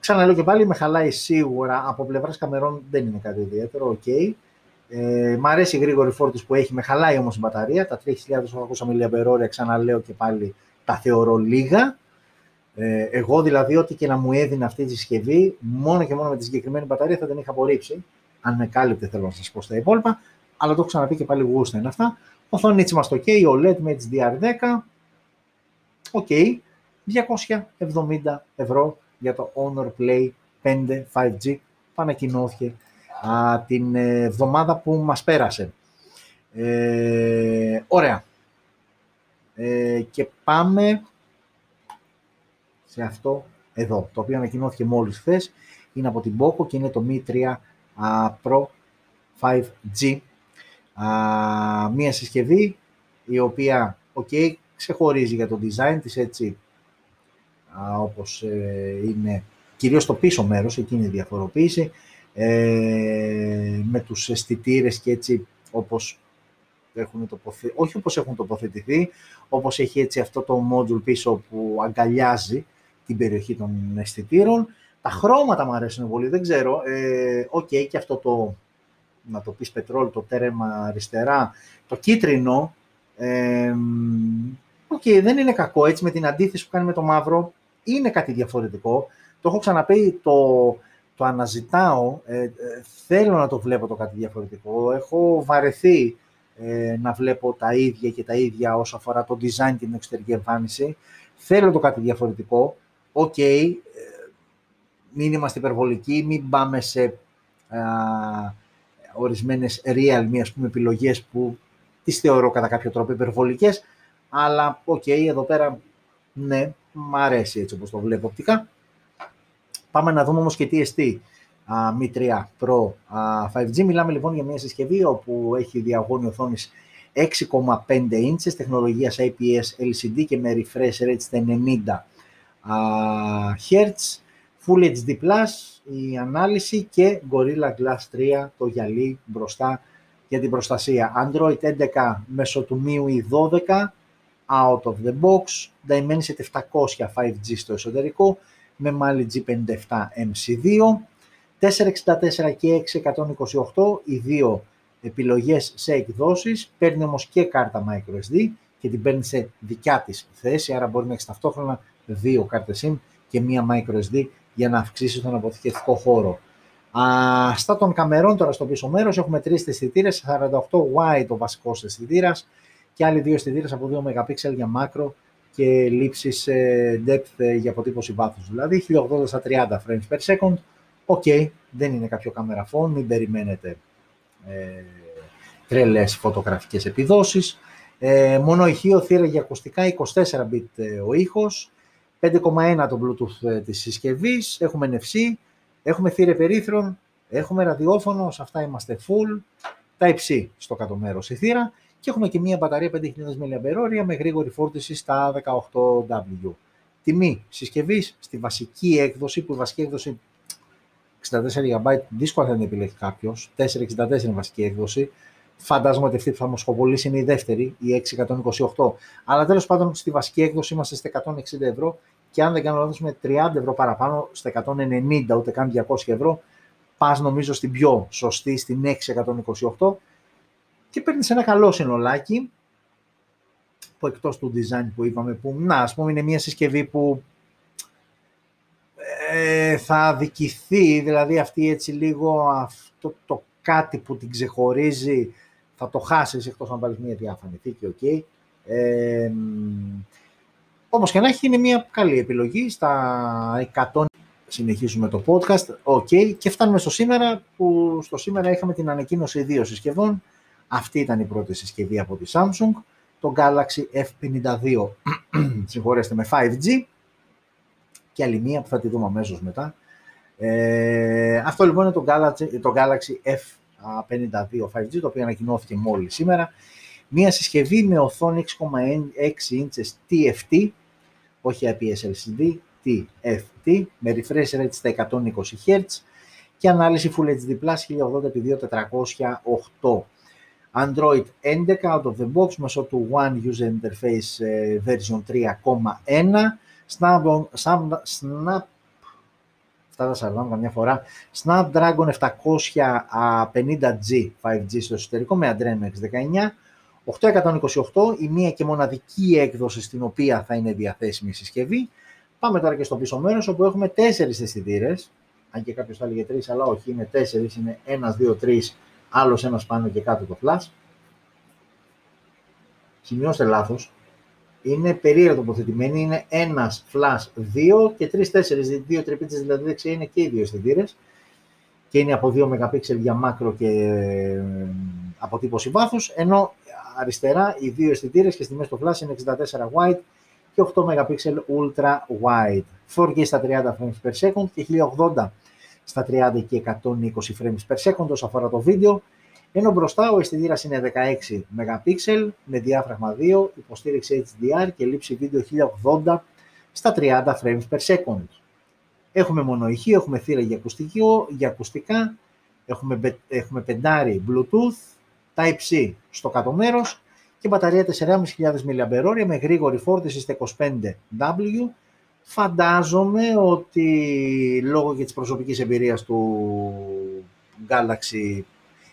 ξαναλέω και πάλι, με χαλάει σίγουρα. Από πλευράς καμερών δεν είναι κάτι ιδιαίτερο. OK. Okay. Ε, μ' αρέσει η γρήγορη φόρτιση που έχει, με χαλάει όμως η μπαταρία. Τα 3.800 mAh, ξαναλέω και πάλι, τα θεωρώ λίγα. Ε, εγώ δηλαδή, ό,τι και να μου έδινε αυτή τη συσκευή, μόνο και μόνο με τη συγκεκριμένη μπαταρία θα την είχα απορρίψει. Αν με κάλυπτε, θέλω να σας πω στα υπόλοιπα. Αλλά το έχω ξαναπεί και πάλι γούστα είναι αυτά. Οθόνη μας το OK, OLED με HDR10. OK. 270 ευρώ για το Honor Play 5 5G που ανακοινώθηκε α, την εβδομάδα που μας πέρασε. Ε, ωραία. Ε, και πάμε σε αυτό εδώ, το οποίο ανακοινώθηκε μόλις χθες είναι από την Poco και είναι το Mi 3 Pro 5G. μία συσκευή η οποία, ok, ξεχωρίζει για το design της έτσι όπως ε, είναι κυρίως το πίσω μέρος, εκείνη η διαφοροποίηση, ε, με τους αισθητήρες και έτσι όπως έχουν τοποθε... όχι όπως έχουν τοποθετηθεί, όπως έχει έτσι αυτό το module πίσω που αγκαλιάζει την περιοχή των αισθητήρων. Τα χρώματα μου αρέσουν πολύ, δεν ξέρω. Ε, OK, okay, και αυτό το, να το πεις πετρόλ, το τέρμα αριστερά, το κίτρινο, ε, okay, δεν είναι κακό, έτσι με την αντίθεση που κάνει με το μαύρο, είναι κάτι διαφορετικό. Το έχω ξαναπεί, το, το αναζητάω, ε, ε, θέλω να το βλέπω το κάτι διαφορετικό. Έχω βαρεθεί ε, να βλέπω τα ίδια και τα ίδια όσο αφορά το design και την εξωτερική εμφάνιση. Θέλω το κάτι διαφορετικό. OK, okay, μην είμαστε υπερβολικοί, μην πάμε σε α, ορισμένες Realme, ας πούμε, επιλογές που τις θεωρώ κατά κάποιο τρόπο υπερβολικές, αλλά OK, okay, εδώ πέρα ναι, μ' αρέσει έτσι όπως το βλέπω οπτικά. Πάμε να δούμε όμως και τι εστί. Mi 3 Pro 5G. Μιλάμε λοιπόν για μια συσκευή όπου έχει διαγώνιο οθόνης 6,5 inches, τεχνολογίας IPS LCD και με refresh rate στα 90 Hz, Full HD+, η ανάλυση και Gorilla Glass 3, το γυαλί μπροστά για την προστασία. Android 11 μέσω του MIUI 12, out of the box, Dimensity 700 5G στο εσωτερικό, με Mali G57 MC2, 464 και 628 οι δύο επιλογές σε εκδόσεις, παίρνει όμως και κάρτα microSD και την παίρνει σε δικιά της θέση, άρα μπορεί να έχεις ταυτόχρονα δύο κάρτες SIM και μία microSD για να αυξήσεις τον αποθηκευτικό χώρο. Α, στα των καμερών τώρα στο πίσω μέρος έχουμε τρεις αισθητήρες, 48 wide ο βασικός αισθητήρας και άλλοι δύο αισθητήρες από 2 MP για macro και λήψεις depth για αποτύπωση βάθους. Δηλαδή 1080 στα 30 frames per second. OK, okay, δεν είναι κάποιο camera phone, μην περιμένετε ε, τρελές φωτογραφικές επιδόσεις. Ε, μόνο ηχείο θύρα για ακουστικά, 24 bit ε, ο ήχος, 5,1 το Bluetooth ε, της συσκευής, έχουμε NFC, έχουμε θύρα περίθρων, έχουμε ραδιόφωνο, σε αυτά είμαστε full, τα υψί στο κάτω μέρος η θύρα και έχουμε και μία μπαταρία 5.000 mAh με γρήγορη φόρτιση στα 18W. Τιμή συσκευής στη βασική έκδοση, που η βασική έκδοση 64 GB δύσκολα θα την επιλέξει κάποιος. 464 είναι η βασική έκδοση. Φαντάζομαι ότι αυτή που θα μου σχοβολήσει είναι η δεύτερη, η 628. Αλλά τέλος πάντων στη βασική έκδοση είμαστε στα 160 ευρώ και αν δεν κάνω λάθος με 30 ευρώ παραπάνω, στα 190 ούτε καν 200 ευρώ, πας νομίζω στην πιο σωστή, στην 628 και παίρνεις ένα καλό συνολάκι που εκτός του design που είπαμε, που να, ας πούμε είναι μια συσκευή που ε, θα αδικηθεί, δηλαδή αυτή έτσι λίγο αυτό το κάτι που την ξεχωρίζει θα το χάσεις εκτός να βάλεις μια διάφανη θήκη, ok. Ε, όμως και να έχει είναι μια καλή επιλογή στα 100 συνεχίσουμε το podcast. OK. Okay. Και φτάνουμε στο σήμερα, που στο σήμερα είχαμε την ανακοίνωση δύο συσκευών. Αυτή ήταν η πρώτη συσκευή από τη Samsung, το Galaxy F52, συγχωρέστε με 5G, και άλλη μία που θα τη δούμε αμέσως μετά. Ε, αυτό λοιπόν είναι το Galaxy, το Galaxy F52 5G, το οποίο ανακοινώθηκε μόλις σήμερα. Μία συσκευή με οθόνη 6,6 inches TFT, όχι IPS LCD, TFT, με refresh rate στα 120 Hz και ανάλυση Full HD Plus 1080x2408. Android 11 out of the box μέσω του One User Interface ε, version 3.1 Snap, Snap, Snap καμιά φορά, Snapdragon 750G 5G στο εσωτερικό με Adreno X19 828, η μία και μοναδική έκδοση στην οποία θα είναι διαθέσιμη η συσκευή. Πάμε τώρα και στο πίσω μέρος όπου έχουμε τέσσερις αισθητήρες. Αν και κάποιος θα έλεγε τρεις, αλλά όχι, είναι τέσσερις, είναι ένας, δύο, τρεις, άλλος ένας πάνω και κάτω το flash. Σημειώστε λάθος, είναι περίεργα τοποθετημένη, είναι ένας flash, δύο και τρεις, τέσσερις, δύο τρυπίτσες δηλαδή δεξιά είναι και οι δύο αισθητήρες. και είναι από 2 MP για μάκρο και ε, αποτύπωση βάθους, ενώ αριστερά οι δύο αισθητήρες και στη μέση το flash είναι 64 wide και 8 MP ultra wide. 4K στα 30 frames per second και 1080 στα 30 και 120 frames per second όσο αφορά το βίντεο. Ενώ μπροστά ο αισθητήρας είναι 16 MP με διάφραγμα 2, υποστήριξη HDR και λήψη βίντεο 1080 στα 30 frames per second. Έχουμε μονοηχείο, έχουμε θύρα για, για ακουστικά, έχουμε, έχουμε πεντάρι Bluetooth, Type-C στο κάτω μέρος και μπαταρία 4.500 mAh με γρήγορη φόρτιση στα 25W. Φαντάζομαι ότι λόγω και της προσωπικής εμπειρίας του Galaxy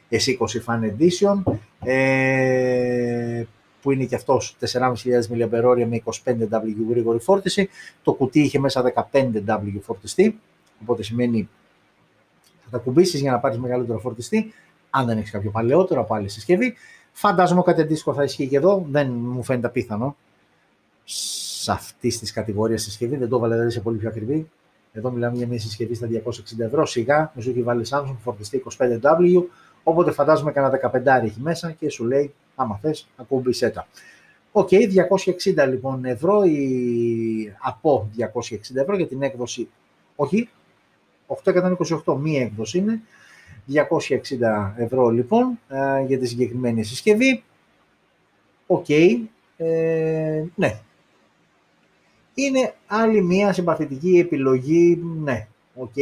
S20 Fan Edition ε, που είναι και αυτός 4.500 mAh με 25W γρήγορη φόρτιση. Το κουτί είχε μέσα 15W φορτιστή, οπότε σημαίνει θα τα κουμπίσεις για να πάρεις μεγαλύτερο φορτιστή αν δεν έχεις κάποιο παλαιότερο από άλλη συσκευή. Φαντάζομαι κάτι αντίστοιχο θα ισχύει και εδώ, δεν μου φαίνεται απίθανο. Σε αυτή τη κατηγορία συσκευή, δεν το έβαλε δηλαδή σε πολύ πιο ακριβή. Εδώ μιλάμε για μια συσκευή στα 260 ευρώ. Σιγά μη σου έχει βάλει Samsung φορτιστή 25W. Οπότε φαντάζομαι κανένα 15 έχει μέσα και σου λέει, άμα θες, ακούμπησέ τα. OK, okay, 260 λοιπόν ευρώ ή από 260 ευρώ για την έκδοση, όχι, 828 μία έκδοση είναι, 260 ευρώ λοιπόν ε, για τη συγκεκριμένη συσκευή. Οκ. Ε, ναι. Είναι άλλη μία συμπαθητική επιλογή. Ναι. Οκ.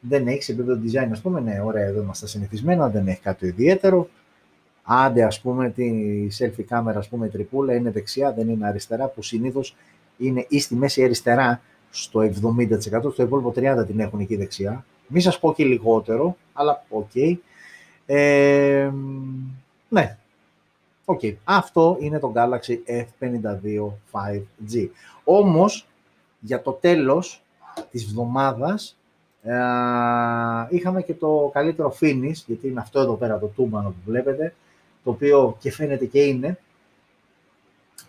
Δεν έχεις επίπεδο design, ας πούμε. Ναι, ωραία, εδώ είμαστε συνηθισμένα. Δεν έχει κάτι ιδιαίτερο. Άντε, ας πούμε, τη selfie κάμερα, ας πούμε, η τρυπούλα είναι δεξιά, δεν είναι αριστερά, που συνήθως είναι ή στη μέση αριστερά στο 70%, στο υπόλοιπο 30% την έχουν εκεί δεξιά. Μην σας πω και λιγότερο, αλλά OK. Okay. Ε, ναι, OK. Okay. Αυτό είναι το Galaxy F52 5G. Όμως, για το τέλος της βδομάδας, ε, είχαμε και το καλύτερο finish, γιατί είναι αυτό εδώ πέρα το τούμπανο που βλέπετε, το οποίο και φαίνεται και είναι,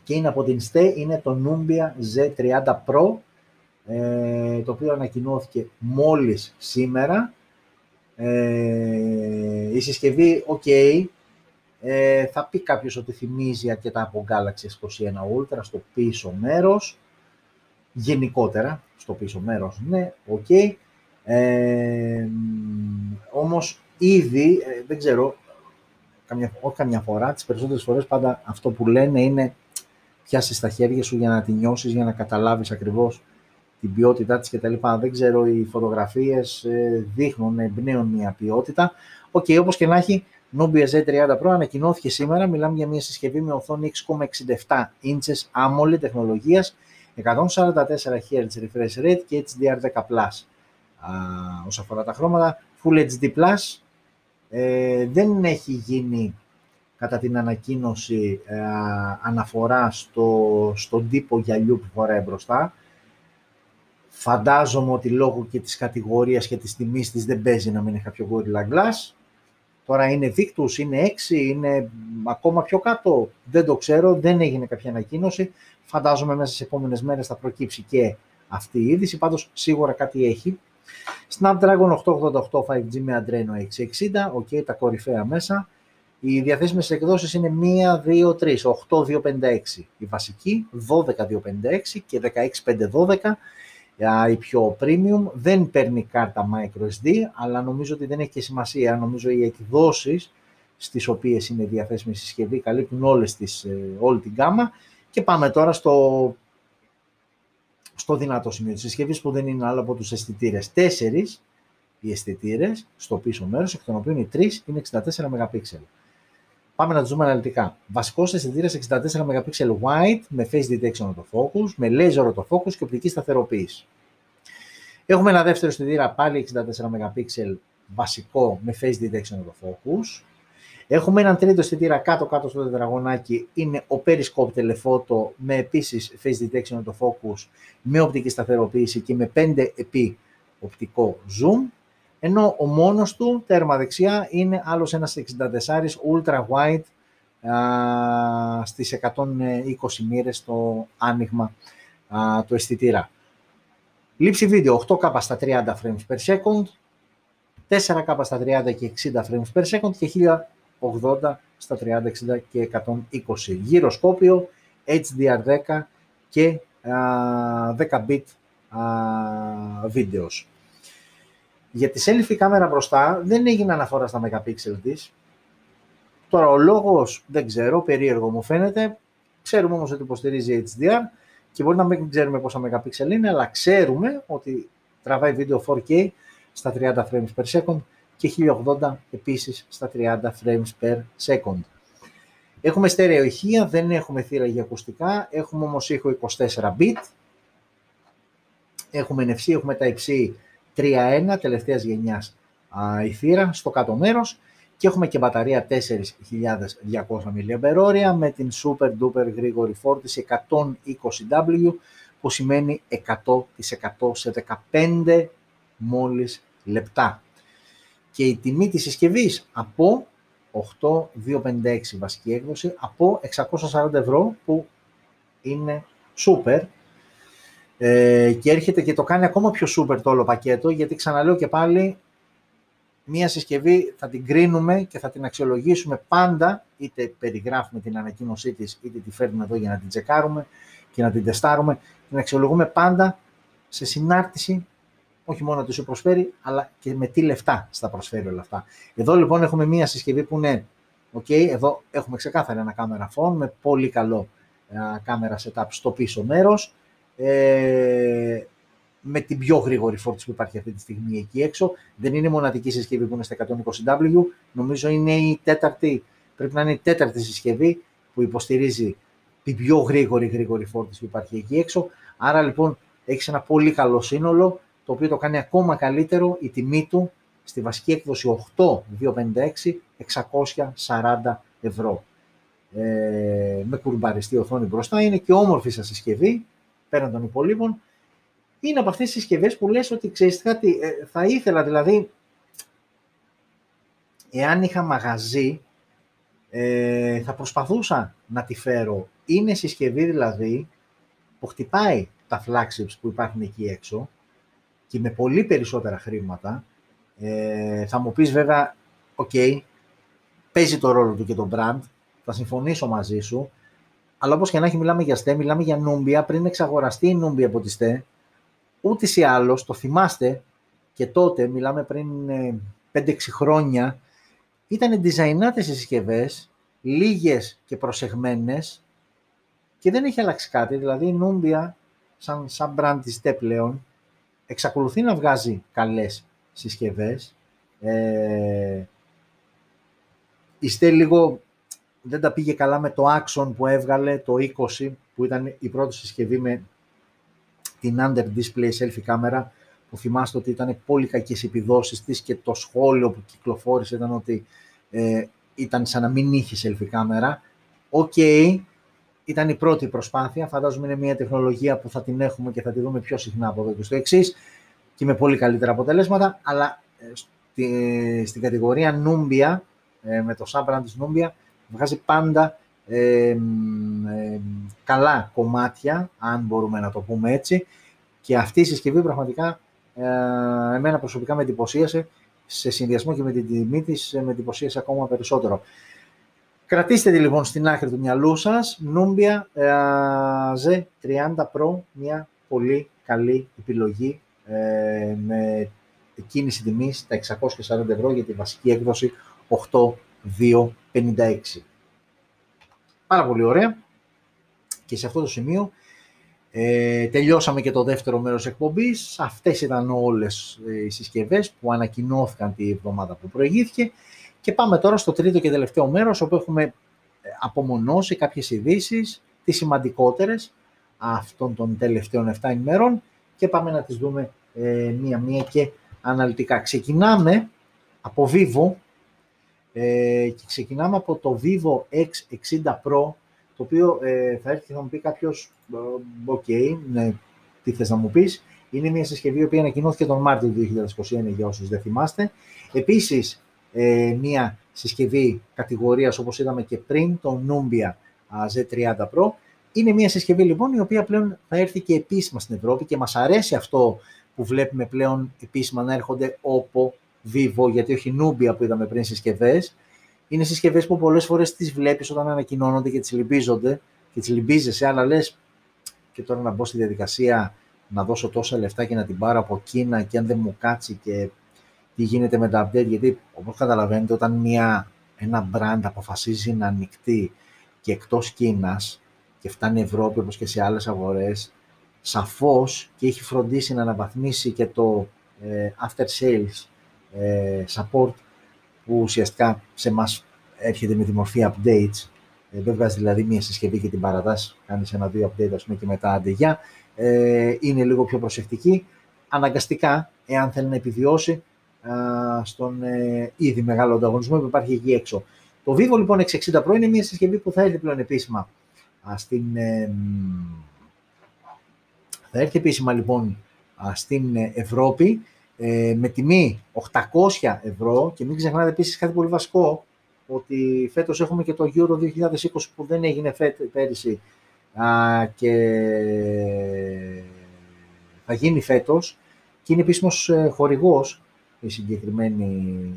και είναι από την ZTE, είναι το Nubia Z30 Pro, ε, το οποίο ανακοινώθηκε μόλις σήμερα. Ε, η συσκευή, ok, ε, θα πει κάποιος ότι θυμίζει αρκετά από Galaxy S21 Ultra στο πίσω μέρος, γενικότερα στο πίσω μέρος, ναι, ok. Ε, όμως ήδη, ε, δεν ξέρω, καμιά, όχι καμιά φορά, τις περισσότερες φορές πάντα αυτό που λένε είναι πιάσεις στα χέρια σου για να τη νιώσεις, για να καταλάβεις ακριβώς την ποιότητά της κτλ. Δεν ξέρω, οι φωτογραφίες ε, δείχνουν, εμπνέουν μια ποιότητα. OK, okay, όπως και να έχει, Nubia Z30 Pro ανακοινώθηκε σήμερα. Μιλάμε για μια συσκευή με οθόνη 6,67 inches AMOLED τεχνολογίας, 144 Hz refresh rate και HDR10+. Όσο αφορά τα χρώματα, Full HD+, ε, δεν έχει γίνει κατά την ανακοίνωση ε, αναφορά στο, στον τύπο γυαλιού που φοράει μπροστά. Φαντάζομαι ότι λόγω και της κατηγορίας και της τιμής της δεν παίζει να μην έχει κάποιο Gorilla Glass. Τώρα είναι Victus, είναι 6, είναι ακόμα πιο κάτω. Δεν το ξέρω, δεν έγινε κάποια ανακοίνωση. Φαντάζομαι μέσα στις επόμενες μέρες θα προκύψει και αυτή η είδηση. Πάντως σίγουρα κάτι έχει. Snapdragon 888 5G με Adreno 660, ok, τα κορυφαία μέσα. Οι διαθέσιμες εκδόσεις είναι 1, 2, 3, 8, 2, 5, 6. Η βασική, 12, 2, 5, 6 και 16, 5, 12. Η πιο premium δεν παίρνει κάρτα microSD, αλλά νομίζω ότι δεν έχει και σημασία. Νομίζω οι εκδόσεις στις οποίες είναι διαθέσιμη συσκευή καλύπτουν όλες τις, ε, όλη την γάμα. Και πάμε τώρα στο, στο δυνατό σημείο της συσκευής που δεν είναι άλλο από τους αισθητήρες. Τέσσερις οι αισθητήρες στο πίσω μέρος, εκ των οποίων οι τρεις είναι 64 MP. Πάμε να το δούμε αναλυτικά. Βασικό αισθητήρα 64 MP wide με face detection autofocus, με laser autofocus και οπτική σταθεροποίηση. Έχουμε ένα δεύτερο αισθητήρα πάλι 64 MP βασικό με face detection autofocus. Έχουμε έναν τρίτο αισθητήρα κάτω-κάτω στο τετραγωνάκι, είναι ο Periscope Telephoto με επίσης face detection autofocus, με οπτική σταθεροποίηση και με 5 επί οπτικό zoom. Ενώ ο μόνος του, τέρμα δεξιά, είναι άλλος ένας 64 ultra wide α, στις 120 μοίρες στο άνοιγμα α, του αισθητήρα. Λήψη βίντεο 8K στα 30 frames per second, 4K στα 30 και 60 frames per second και 1080 στα 30, 60 και 120. Γυροσκόπιο, HDR10 και α, 10 bit βίντεος. Για τη selfie κάμερα μπροστά δεν έγινε αναφορά στα megapixel της. Τώρα ο λόγος δεν ξέρω, περίεργο μου φαίνεται. Ξέρουμε όμως ότι υποστηρίζει HDR και μπορεί να μην ξέρουμε πόσα megapixel είναι, αλλά ξέρουμε ότι τραβάει βίντεο 4K στα 30 frames per second και 1080 επίσης στα 30 frames per second. Έχουμε στέρεο ηχεία, δεν έχουμε θύρα για ακουστικά, έχουμε όμως ήχο 24 bit, έχουμε NFC, έχουμε τα υψί 3.1 τελευταίας γενιάς α, η θύρα στο κάτω μέρος και έχουμε και μπαταρία 4.200 mAh με την super duper γρήγορη φόρτιση 120W που σημαίνει 100% σε 15 μόλις λεπτά. Και η τιμή της συσκευής από 8.256 βασική έκδοση από 640 ευρώ που είναι super ε, και έρχεται και το κάνει ακόμα πιο super το όλο πακέτο, γιατί ξαναλέω και πάλι, μία συσκευή θα την κρίνουμε και θα την αξιολογήσουμε πάντα, είτε περιγράφουμε την ανακοίνωσή της, είτε τη φέρνουμε εδώ για να την τσεκάρουμε και να την τεστάρουμε, την αξιολογούμε πάντα σε συνάρτηση, όχι μόνο τι σου προσφέρει, αλλά και με τι λεφτά στα προσφέρει όλα αυτά. Εδώ λοιπόν έχουμε μία συσκευή που είναι, ok, εδώ έχουμε ξεκάθαρα ένα κάμερα phone με πολύ καλό κάμερα setup στο πίσω μέρος, ε, με την πιο γρήγορη φόρτιση που υπάρχει αυτή τη στιγμή εκεί έξω. Δεν είναι μοναδική συσκευή που είναι στα 120W. Νομίζω είναι η τέταρτη, πρέπει να είναι η τέταρτη συσκευή που υποστηρίζει την πιο γρήγορη γρήγορη φόρτιση που υπάρχει εκεί έξω. Άρα λοιπόν έχεις ένα πολύ καλό σύνολο, το οποίο το κάνει ακόμα καλύτερο η τιμή του στη βασική έκδοση 8256 640 ευρώ. Ε, με κουρμπαριστή οθόνη μπροστά, είναι και όμορφη σα συσκευή, πέραν των υπολείπων, είναι από αυτές τις συσκευές που λες ότι ξέρεις κάτι, ε, θα ήθελα δηλαδή, εάν είχα μαγαζί, ε, θα προσπαθούσα να τη φέρω. Είναι συσκευή δηλαδή που χτυπάει τα flagships που υπάρχουν εκεί έξω και με πολύ περισσότερα χρήματα. Ε, θα μου πεις βέβαια, OK, okay, παίζει το ρόλο του και το brand, θα συμφωνήσω μαζί σου, αλλά όπως και να έχει, μιλάμε για ZTE, μιλάμε για Nubia. Πριν εξαγοραστεί η Nubia από τη ZTE, ούτε ή άλλως, το θυμάστε και τότε, μιλάμε πριν 5-6 ε, χρόνια, ήταν διζαϊνάτες οι συσκευές, λίγες και προσεγμένες και δεν έχει αλλάξει κάτι. Δηλαδή η νούμπια, σαν, σαν brand της ΣΤΕ πλέον, εξακολουθεί να βγάζει καλές συσκευές. Ε, η ΣΤΕ λίγο δεν τα πήγε καλά με το Axon που έβγαλε το 20, που ήταν η πρώτη συσκευή με την Under Display Selfie κάμερα, που θυμάστε ότι ήταν πολύ κακές επιδόσεις της και το σχόλιο που κυκλοφόρησε ήταν ότι ε, ήταν σαν να μην είχε selfie κάμερα. OK, okay, ήταν η πρώτη προσπάθεια, φαντάζομαι είναι μια τεχνολογία που θα την έχουμε και θα τη δούμε πιο συχνά από εδώ και στο εξής και με πολύ καλύτερα αποτελέσματα, αλλά ε, στη, στην κατηγορία Nubia, ε, με το subbrand της Nubia, βγάζει πάντα ε, καλά κομμάτια, αν μπορούμε να το πούμε έτσι, και αυτή η συσκευή πραγματικά ε, εμένα προσωπικά με εντυπωσίασε, σε συνδυασμό και με την τιμή της, με εντυπωσίασε ακόμα περισσότερο. Κρατήστε τη λοιπόν στην άκρη του μυαλού σας, Νούμπια Z30 Pro, μια πολύ καλή επιλογή ε, με κίνηση τιμής τα 640 ευρώ για τη βασική έκδοση 8256. Πάρα πολύ ωραία. Και σε αυτό το σημείο ε, τελειώσαμε και το δεύτερο μέρος εκπομπής. Αυτές ήταν όλες οι συσκευές που ανακοινώθηκαν τη εβδομάδα που προηγήθηκε. Και πάμε τώρα στο τρίτο και τελευταίο μέρος, όπου έχουμε ε, απομονώσει κάποιες ειδήσεις, τις σημαντικότερες αυτών των τελευταίων 7 ημέρων και πάμε να τις δούμε ε, μία-μία και αναλυτικά. Ξεκινάμε από Vivo ε, και ξεκινάμε από το Vivo X60 Pro το οποίο ε, θα έρθει και θα μου πει κάποιος, OK, okay, ναι, τι θες να μου πεις. Είναι μια συσκευή η οποία ανακοινώθηκε τον Μάρτιο του 2021 για όσους δεν θυμάστε. Επίσης, ε, μια συσκευή κατηγορίας όπως είδαμε και πριν, το Nubia Z30 Pro. Είναι μια συσκευή λοιπόν η οποία πλέον θα έρθει και επίσημα στην Ευρώπη και μας αρέσει αυτό που βλέπουμε πλέον επίσημα να έρχονται Oppo, Vivo, γιατί όχι Nubia που είδαμε πριν συσκευές, είναι συσκευές που πολλές φορές τις βλέπεις όταν ανακοινώνονται και τις λυμπίζονται και τις λυμπίζεσαι, αλλά λες και τώρα να μπω στη διαδικασία να δώσω τόσα λεφτά και να την πάρω από Κίνα και αν δεν μου κάτσει και τι γίνεται με τα update, γιατί όπως καταλαβαίνετε όταν μια, ένα brand αποφασίζει να ανοιχτεί και εκτός Κίνας και φτάνει Ευρώπη όπως και σε άλλες αγορές, σαφώς και έχει φροντίσει να αναβαθμίσει και το ε, after sales ε, support που ουσιαστικά σε εμά έρχεται με τη μορφή updates. Ε, δεν βγάζει δηλαδή μία συσκευή και την παρατάς, κάνεις ένα-δύο update ας πούμε, και μετά αντεγιά. Ε, είναι λίγο πιο προσεκτική. Αναγκαστικά, εάν θέλει να επιβιώσει α, στον ε, ήδη μεγάλο ανταγωνισμό που υπάρχει εκεί έξω. Το Vivo λοιπόν 660 Pro είναι μια συσκευή που θα έρθει πλέον επίσημα α, στην, ε, θα έρθει επίσημα λοιπόν στην Ευρώπη ε, με τιμή 800 ευρώ και μην ξεχνάτε επίσης κάτι πολύ βασικό ότι φέτος έχουμε και το Euro 2020 που δεν έγινε φέτ, πέρυσι α, και θα γίνει φέτος και είναι επίσημος ε, χορηγός η συγκεκριμένη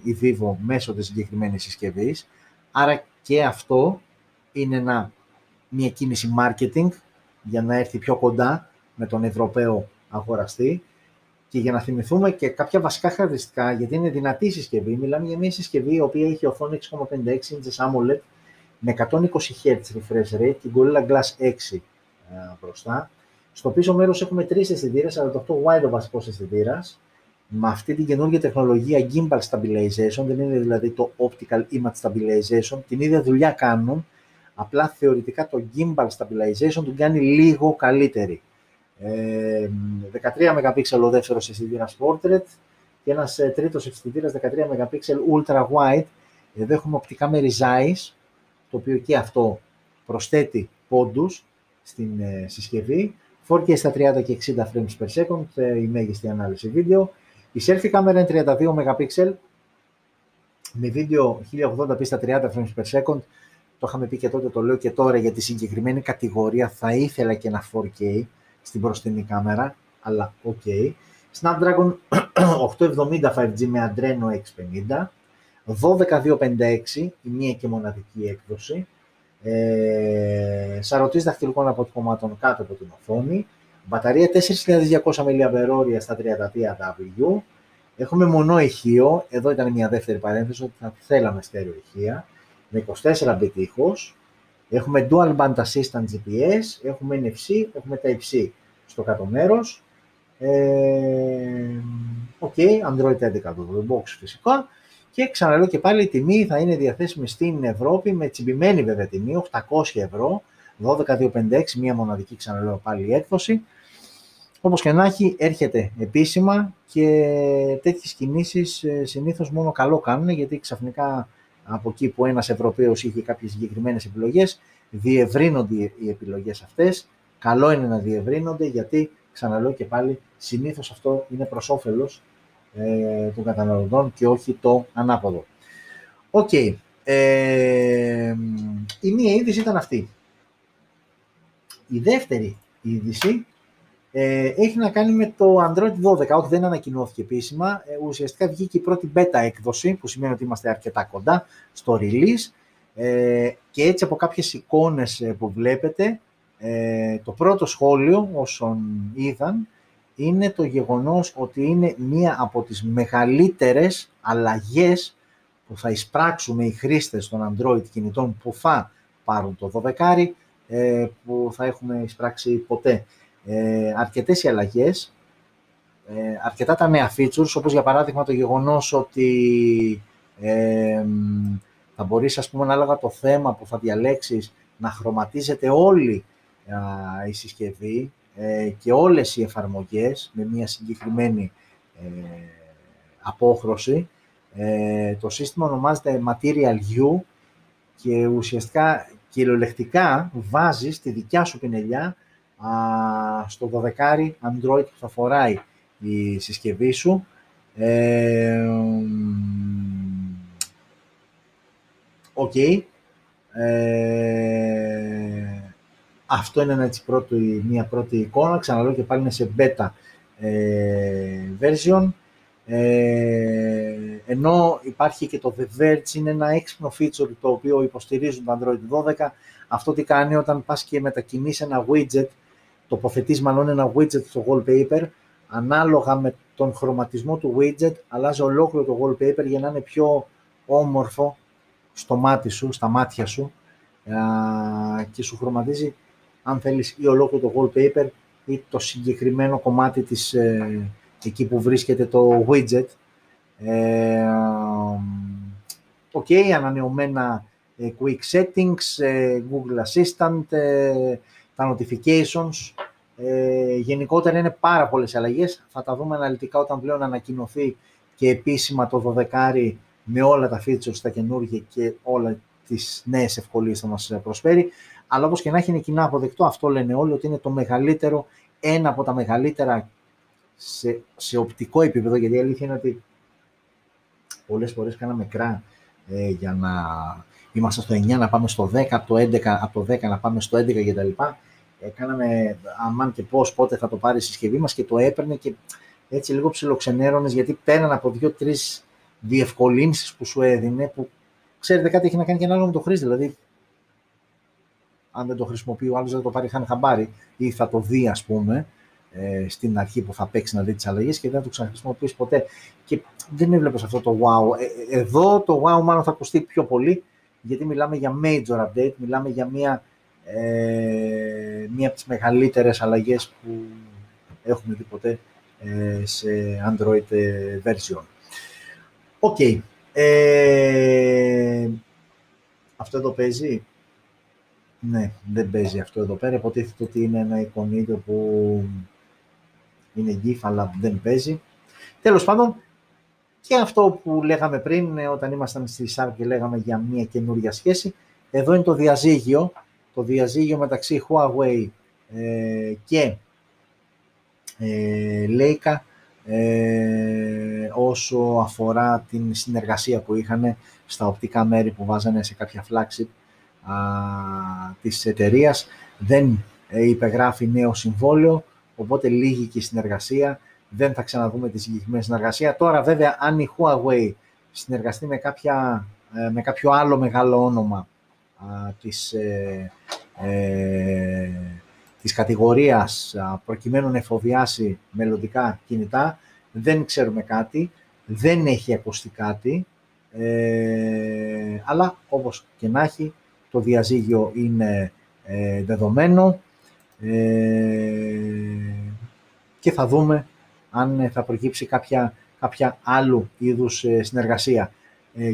η Vivo μέσω της συγκεκριμένης συσκευής. Άρα και αυτό είναι ένα, μια κίνηση marketing για να έρθει πιο κοντά με τον Ευρωπαίο αγοραστή και για να θυμηθούμε και κάποια βασικά χαρακτηριστικά, γιατί είναι δυνατή συσκευή, μιλάμε για μια συσκευή η οποία έχει οθόνη 6,56 inches AMOLED με 120 Hz refresh rate και Gorilla Glass 6 ε, μπροστά. Στο πίσω μέρος έχουμε τρεις αισθητήρες, 48 wide ο βασικός αισθητήρας, με αυτή την καινούργια τεχνολογία gimbal stabilization, δεν είναι δηλαδή το optical image stabilization, την ίδια δουλειά κάνουν, απλά θεωρητικά το gimbal stabilization του κάνει λίγο καλύτερη. 13 MP ο δεύτερος αισθητήρα Portrait και ένας ε, τρίτος αισθητήρα 13 MP Ultra Wide. Εδώ έχουμε οπτικά με το οποίο και αυτό προσθέτει πόντους στην ε, συσκευή. 4K στα 30 και 60 frames per second, ε, η μέγιστη ανάλυση βίντεο. Η selfie κάμερα είναι 32 MP με βίντεο 1080p στα 30 frames per second. Το είχαμε πει και τότε, το λέω και τώρα για τη συγκεκριμένη κατηγορία θα ήθελα και ένα 4K στην μπροστινή κάμερα, αλλά OK. Okay. Snapdragon 870 5G με Adreno 650, 12256, η μία και μοναδική έκδοση, ε, σαρωτής δαχτυλικών αποτυπωμάτων κάτω από την οθόνη, μπαταρία 4200 mAh στα 33W, έχουμε μονό ηχείο, εδώ ήταν μια δεύτερη παρένθεση ότι θα θέλαμε στέρεο ηχεία, με 24 bit ήχος, Έχουμε Dual Band Assistant GPS, έχουμε NFC, έχουμε Type-C στο κάτω μέρος. Ε, okay, Android 11 το box φυσικά. Και ξαναλέω και πάλι η τιμή θα είναι διαθέσιμη στην Ευρώπη με τσιμπημένη βέβαια τιμή, 800 ευρώ, 12,256, μία μοναδική ξαναλέω πάλι έκδοση. Όπως και να έχει, έρχεται επίσημα και τέτοιες κινήσεις ε, συνήθως μόνο καλό κάνουν, γιατί ξαφνικά από εκεί που ένας Ευρωπαίος είχε κάποιες συγκεκριμένες επιλογές, διευρύνονται οι επιλογές αυτές. Καλό είναι να διευρύνονται γιατί, ξαναλέω και πάλι, συνήθως αυτό είναι προς όφελος ε, των καταναλωτών και όχι το ανάποδο. Οκ. Ε, η μία είδηση ήταν αυτή. Η δεύτερη είδηση Ε, έχει να κάνει με το Android 12, όχι δεν ανακοινώθηκε επίσημα. Ε, ουσιαστικά βγήκε η πρώτη beta έκδοση, που σημαίνει ότι είμαστε αρκετά κοντά στο release. Ε, και έτσι από κάποιες εικόνες ε, που βλέπετε, ε, το πρώτο σχόλιο όσων είδαν είναι το γεγονός ότι είναι μία από τις μεγαλύτερες αλλαγές που θα εισπράξουμε οι χρήστες των Android κινητών που θα πάρουν το 12 ε, που θα έχουμε εισπράξει ποτέ. Ε, αρκετές οι αλλαγές, ε, αρκετά τα νέα features, όπως για παράδειγμα το γεγονός ότι ε, θα μπορείς, ας πούμε, ανάλογα το θέμα που θα διαλέξεις, να χρωματίζεται όλη η συσκευή ε, και όλες οι εφαρμογές με μια συγκεκριμένη ε, απόχρωση. Ε, το σύστημα ονομάζεται Material You και ουσιαστικά κυριολεκτικά βάζεις τη δικιά σου πινελιά α, στο 12 Android που θα φοράει η συσκευή σου. Ε, Οκ. Ε, αυτό είναι έτσι πρώτη, μια πρώτη εικόνα. Ξαναλέω και πάλι είναι σε beta ε, version. Ε, ενώ υπάρχει και το The Verge, είναι ένα έξυπνο feature το οποίο υποστηρίζουν το Android 12. Αυτό τι κάνει όταν πας και μετακινείς ένα widget, τοποθετείς μάλλον ένα widget στο wallpaper, ανάλογα με τον χρωματισμό του widget, αλλάζει ολόκληρο το wallpaper για να είναι πιο όμορφο στο μάτι σου, στα μάτια σου και σου χρωματίζει αν θέλεις ή ολόκληρο το wallpaper ή το συγκεκριμένο κομμάτι της, ε, εκεί που βρίσκεται το widget. Ε, ok, ανανεωμένα ε, quick settings, ε, Google Assistant, τα notifications. γενικότερα είναι πάρα πολλές αλλαγές. Θα τα δούμε αναλυτικά όταν πλέον ανακοινωθεί και επίσημα το 12 με όλα τα features, τα καινούργια και όλα τις νέες ευκολίες θα μας προσφέρει. Αλλά όπως και να έχει είναι κοινά αποδεκτό, αυτό λένε όλοι, ότι είναι το μεγαλύτερο, ένα από τα μεγαλύτερα σε, σε οπτικό επίπεδο, γιατί η αλήθεια είναι ότι πολλές φορές κάναμε κρά ε, για να είμαστε στο 9 να πάμε στο 10, από το, 11, από το 10 να πάμε στο 11 κτλ. Ε, κάναμε αμάν και πώς, πότε θα το πάρει η συσκευή μας και το έπαιρνε και έτσι λίγο ψιλοξενέρωνες, γιατί πέραν από δύο-τρεις διευκολύνσεις που σου έδινε, που ξέρετε κάτι έχει να κάνει και ένα άλλο με το χρήστη, δηλαδή αν δεν το χρησιμοποιεί ο άλλος, δεν το πάρει χάνει χαμπάρι ή θα το δει, ας πούμε, ε, στην αρχή που θα παίξει να δει τις αλλαγές και δεν θα το ξαναχρησιμοποιήσει ποτέ. Και δεν έβλεπες αυτό το wow. Ε, εδώ το wow μάλλον θα ακουστεί πιο πολύ, γιατί μιλάμε για major update, μιλάμε για μία, ε, μία από τις μεγαλύτερες αλλαγές που έχουμε δει ποτέ ε, σε Android ε, version. OK. Okay. Ε, αυτό εδώ παίζει; Ναι, δεν παίζει αυτό εδώ πέρα. Υποτίθεται ότι είναι ένα εικονίδιο που είναι GIF, αλλά δεν παίζει. Τέλος πάντων, και αυτό που λέγαμε πριν, ε, όταν ήμασταν στη Sharp και λέγαμε για μια καινούργια σχέση, εδώ είναι το διαζύγιο, το διαζύγιο μεταξύ Huawei ε, και ε, Leica, ε, όσο αφορά την συνεργασία που είχαν στα οπτικά μέρη που βάζανε σε κάποια flagship α, της εταιρείας. Δεν ε, υπεγράφει νέο συμβόλαιο, οπότε λίγη και η συνεργασία. Δεν θα ξαναδούμε τη συγκεκριμένη συνεργασία. Τώρα βέβαια αν η Huawei συνεργαστεί με, κάποια, ε, με κάποιο άλλο μεγάλο όνομα α, της, ε, ε, της κατηγορίας προκειμένου να εφοδιάσει μελλοντικά κινητά, δεν ξέρουμε κάτι, δεν έχει ακουστεί κάτι, ε, αλλά όπως και να έχει, το διαζύγιο είναι ε, δεδομένο ε, και θα δούμε αν θα προκύψει κάποια, κάποια άλλου είδους ε, συνεργασία.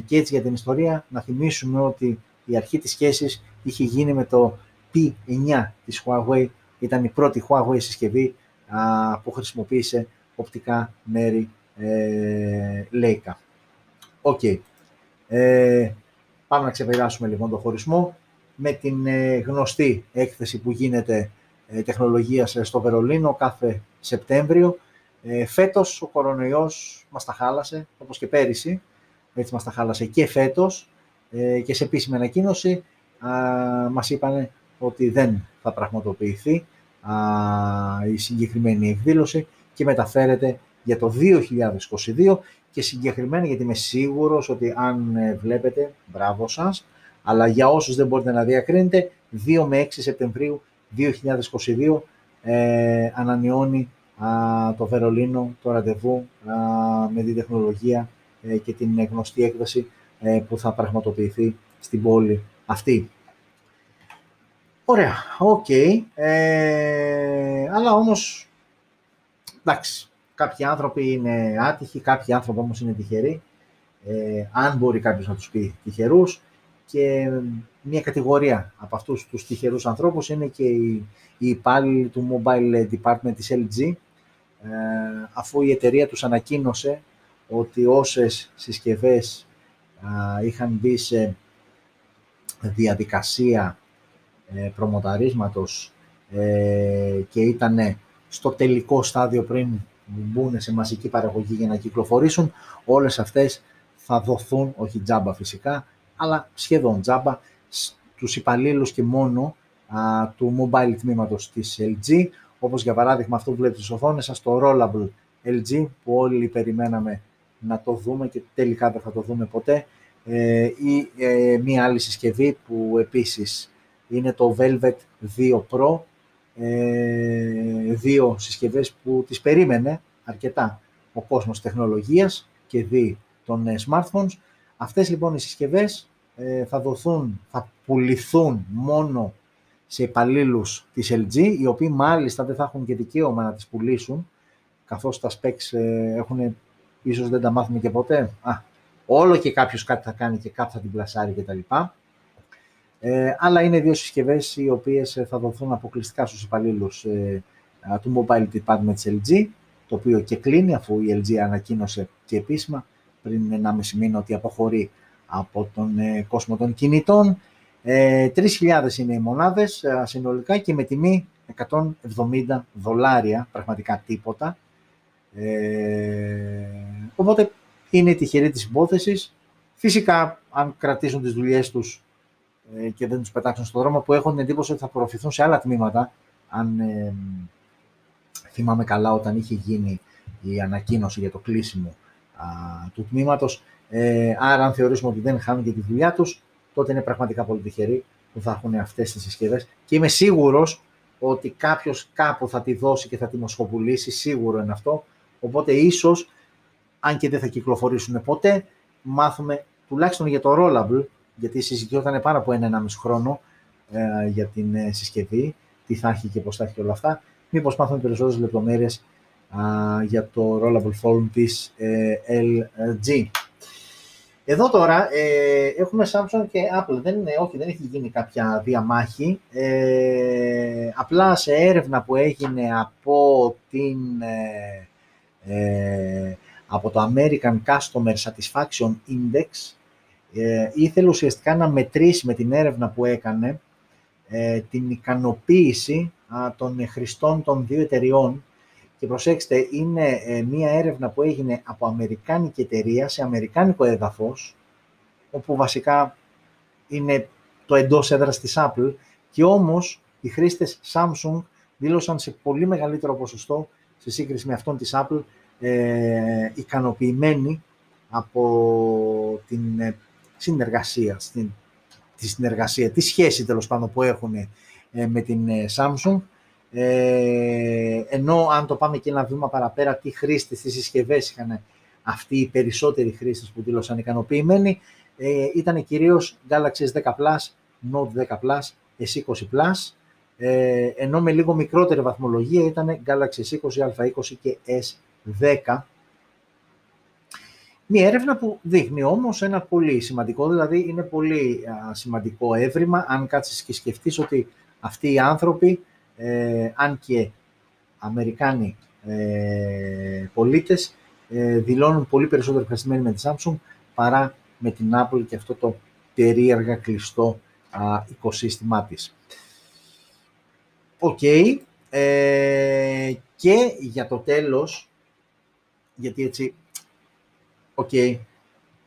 και έτσι για την ιστορία να θυμίσουμε ότι η αρχή της σχέσης είχε γίνει με το P9 της Huawei, ήταν η πρώτη Huawei συσκευή που χρησιμοποίησε οπτικά μέρη ε, Leica. OK. Ε, πάμε να ξεπεράσουμε λοιπόν το χωρισμό με την ε, γνωστή έκθεση που γίνεται ε, τεχνολογίας στο Βερολίνο κάθε Σεπτέμβριο. Ε, φέτος ο κορονοϊός μας τα χάλασε, όπως και πέρυσι, έτσι μας τα χάλασε και φέτος. Ε, και σε επίσημη ανακοίνωση α, μας είπαν ότι δεν θα πραγματοποιηθεί α, η συγκεκριμένη εκδήλωση και μεταφέρεται για το 2022 και συγκεκριμένα γιατί είμαι σίγουρος ότι αν ε, βλέπετε, μπράβο σας, αλλά για όσους δεν μπορείτε να διακρίνετε, 2 με 6 Σεπτεμβρίου 2022 ε, ανανεώνει το Βερολίνο το ραντεβού με τη τεχνολογία ε, και την γνωστή έκθεση ε, που θα πραγματοποιηθεί στην πόλη αυτή. Ωραία, οκ. Ε, αλλά όμως, εντάξει, κάποιοι άνθρωποι είναι άτυχοι, κάποιοι άνθρωποι όμως είναι τυχεροί. Ε, αν μπορεί κάποιος να τους πει τυχερούς. Και μια κατηγορία από αυτούς τους τυχερούς ανθρώπους είναι και οι, οι υπάλληλοι του Mobile Department της LG, ε, αφού η εταιρεία τους ανακοίνωσε ότι όσες συσκευές είχαν μπει σε διαδικασία ε, προμοταρίσματος ε, και ήταν στο τελικό στάδιο πριν μπουν σε μαζική παραγωγή για να κυκλοφορήσουν, όλες αυτές θα δοθούν, όχι τζάμπα φυσικά, αλλά σχεδόν τζάμπα, στους υπαλλήλους και μόνο α, του mobile τμήματος της LG, όπως για παράδειγμα αυτό που βλέπετε στις οθόνες σας, το Rollable LG, που όλοι περιμέναμε να το δούμε και τελικά δεν θα το δούμε ποτέ, ε, ή ε, μία άλλη συσκευή που επίσης είναι το Velvet 2 Pro, ε, δύο συσκευές που τις περίμενε αρκετά ο κόσμος τεχνολογίας και δι των ε, smartphones. Αυτές λοιπόν οι συσκευές ε, θα δοθούν, θα πουληθούν μόνο σε υπαλλήλους της LG, οι οποίοι μάλιστα δεν θα έχουν και δικαίωμα να τις πουλήσουν, καθώς τα specs ε, έχουν, ίσως δεν τα μάθουμε και ποτέ. Α, όλο και κάποιος κάτι θα κάνει και κάποιος θα την πλασάρει κτλ. Ε, αλλά είναι δύο συσκευές οι οποίες θα δοθούν αποκλειστικά στους υπαλλήλους ε, του Mobile Department της LG, το οποίο και κλείνει αφού η LG ανακοίνωσε και επίσημα πριν ένα μισή μήνα ότι αποχωρεί από τον ε, κόσμο των κινητών. Ε, 3.000 είναι οι μονάδες ε, συνολικά και με τιμή 170 δολάρια, πραγματικά τίποτα. Ε, οπότε είναι τυχερή της υπόθεσης. Φυσικά, αν κρατήσουν τις δουλειές τους ε, και δεν τους πετάξουν στον δρόμο, που έχουν την εντύπωση ότι θα προωθηθούν σε άλλα τμήματα, αν ε, θυμάμαι καλά όταν είχε γίνει η ανακοίνωση για το κλείσιμο α, του τμήματος, ε, άρα, αν θεωρήσουμε ότι δεν χάνουν και τη δουλειά τους, τότε είναι πραγματικά πολύ τυχεροί που θα έχουν αυτές τις συσκευές. Και είμαι σίγουρος ότι κάποιος κάπου θα τη δώσει και θα τη μοσχοπουλήσει, σίγουρο είναι αυτό. Οπότε ίσως, αν και δεν θα κυκλοφορήσουν ποτέ, μάθουμε τουλάχιστον για το Rollable, γιατί συζητιόταν πάρα από ένα-ενάμιση χρόνο ε, για την ε, συσκευή, τι θα έχει και πώς θα έχει και όλα αυτά. Μήπως μάθουμε περισσότερες λεπτομέρειες για το Rollable Phone της ε, LG. Εδώ τώρα ε, έχουμε Samsung και Apple. Δεν είναι, όχι, δεν έχει γίνει κάποια διαμάχη. Ε, απλά σε έρευνα που έγινε από, την, ε, ε από το American Customer Satisfaction Index, ε, ήθελε ουσιαστικά να μετρήσει με την έρευνα που έκανε ε, την ικανοποίηση των χρηστών των δύο εταιριών και προσέξτε, είναι ε, μία έρευνα που έγινε από αμερικάνικη εταιρεία σε αμερικάνικο έδαφος, όπου βασικά είναι το εντός έδρας της Apple και όμως οι χρήστες Samsung δήλωσαν σε πολύ μεγαλύτερο ποσοστό σε σύγκριση με αυτόν της Apple ε, ικανοποιημένοι από την ε, συνεργασία, στην, τη συνεργασία, τη σχέση τέλος πάντων που έχουν ε, με την Samsung ε, ενώ αν το πάμε και ένα βήμα παραπέρα, τι χρήστες, τι συσκευές είχαν αυτοί οι περισσότεροι χρήστες που δήλωσαν ικανοποιημένοι, ε, ήταν κυρίως Galaxy S10 Plus, Note 10 Plus, S20 Plus, ε, ενώ με λίγο μικρότερη βαθμολογία ήταν Galaxy S20, A20 και S10. Μια έρευνα που δείχνει όμως ένα πολύ σημαντικό, δηλαδή είναι πολύ σημαντικό εύρημα, αν κάτσεις και σκεφτείς ότι αυτοί οι άνθρωποι ε, αν και Αμερικάνοι ε, πολίτες ε, δηλώνουν πολύ περισσότερο ευχαριστημένοι με τη Samsung παρά με την Apple και αυτό το περίεργα κλειστό α, οικοσύστημά της. Οκ. Ε, και για το τέλος, γιατί έτσι, OK, okay,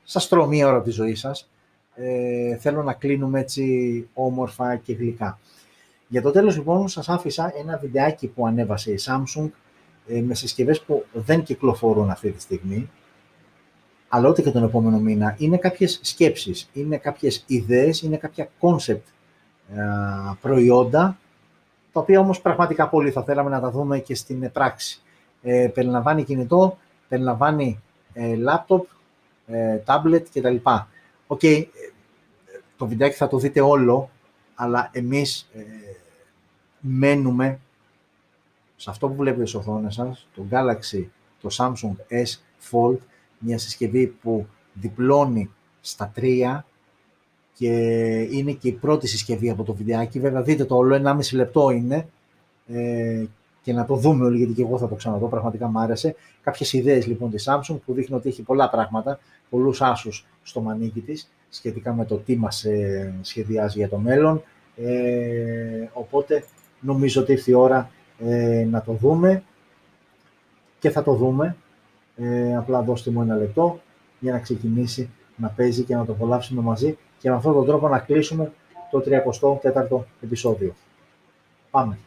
σας τρώω μία ώρα από της ζωής σας, ε, θέλω να κλείνουμε έτσι όμορφα και γλυκά. Για το τέλος λοιπόν σας άφησα ένα βιντεάκι που ανέβασε η Samsung ε, με συσκευές που δεν κυκλοφορούν αυτή τη στιγμή, αλλά ούτε και τον επόμενο μήνα, είναι κάποιες σκέψεις, είναι κάποιες ιδέες, είναι κάποια concept ε, προϊόντα, τα οποία όμως πραγματικά πολύ θα θέλαμε να τα δούμε και στην πράξη. Ε, περιλαμβάνει κινητό, περιλαμβάνει ε, laptop, ε, tablet κτλ. OK, okay, το βιντεάκι θα το δείτε όλο, αλλά εμείς ε, μένουμε σε αυτό που βλέπετε στις οθόνες σας, το Galaxy, το Samsung S Fold, μια συσκευή που διπλώνει στα τρία και είναι και η πρώτη συσκευή από το βιντεάκι. Βέβαια δείτε το όλο, 1,5 λεπτό είναι ε, και να το δούμε όλοι γιατί και εγώ θα το ξαναδώ, πραγματικά μου άρεσε. Κάποιες ιδέες λοιπόν της Samsung που δείχνει ότι έχει πολλά πράγματα, πολλούς άσους στο μανίκι της σχετικά με το τι μας ε, σχεδιάζει για το μέλλον. Ε, οπότε νομίζω ότι ήρθε η ώρα ε, να το δούμε και θα το δούμε. Ε, απλά δώστε μου ένα λεπτό για να ξεκινήσει να παίζει και να το απολαύσουμε μαζί και με αυτόν τον τρόπο να κλείσουμε το 34ο επεισόδιο. Πάμε.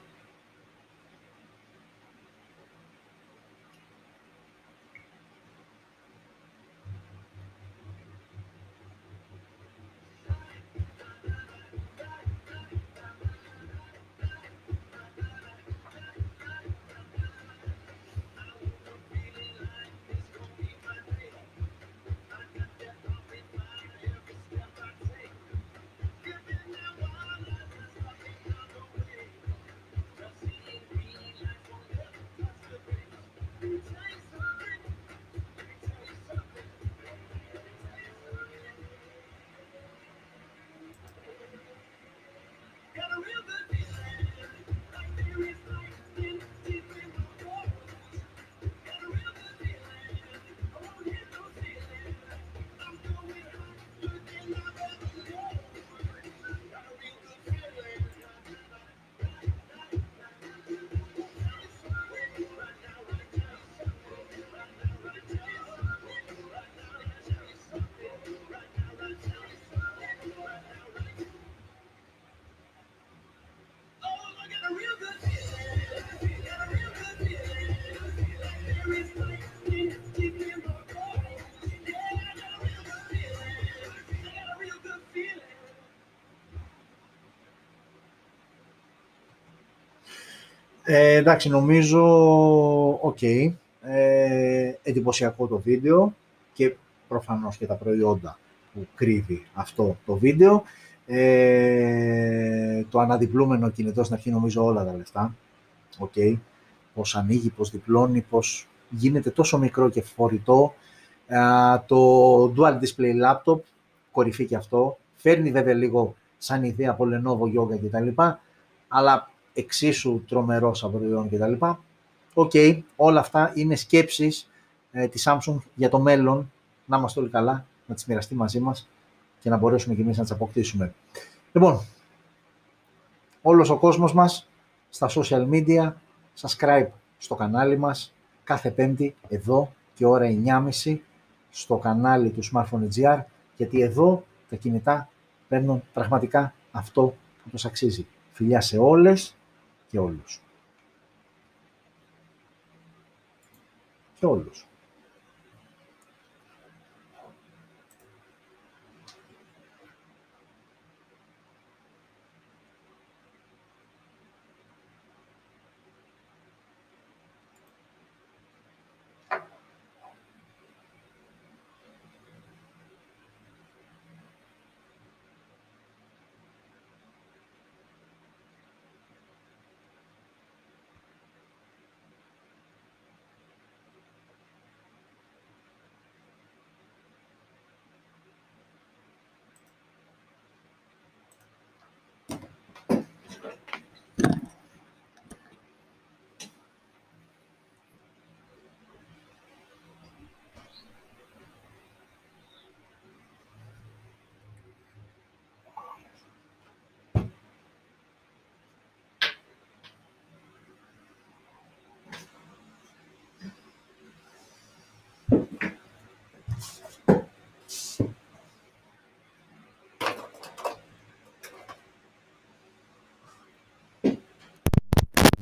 Ε, εντάξει, νομίζω, OK, okay. ε, εντυπωσιακό το βίντεο και προφανώς και τα προϊόντα που κρύβει αυτό το βίντεο. Ε, το αναδιπλούμενο κινητό στην αρχή νομίζω όλα τα λεφτά. OK. Okay. Πώς ανοίγει, πώς διπλώνει, πώς γίνεται τόσο μικρό και φορητό. Ε, το Dual Display Laptop, κορυφή και αυτό. Φέρνει βέβαια λίγο σαν ιδέα από Lenovo Yoga κτλ. Αλλά εξίσου τρομερός σαν προϊόν κτλ. OK, okay, όλα αυτά είναι σκέψεις ε, της Samsung για το μέλλον, να είμαστε όλοι καλά, να τις μοιραστεί μαζί μας και να μπορέσουμε και εμείς να τις αποκτήσουμε. Λοιπόν, όλος ο κόσμος μας στα social media, subscribe στο κανάλι μας, κάθε Πέμπτη εδώ και ώρα 9.30 στο κανάλι του Smartphone GR, γιατί εδώ τα κινητά παίρνουν πραγματικά αυτό που τους αξίζει. Φιλιά σε όλες και όλους. Και όλους.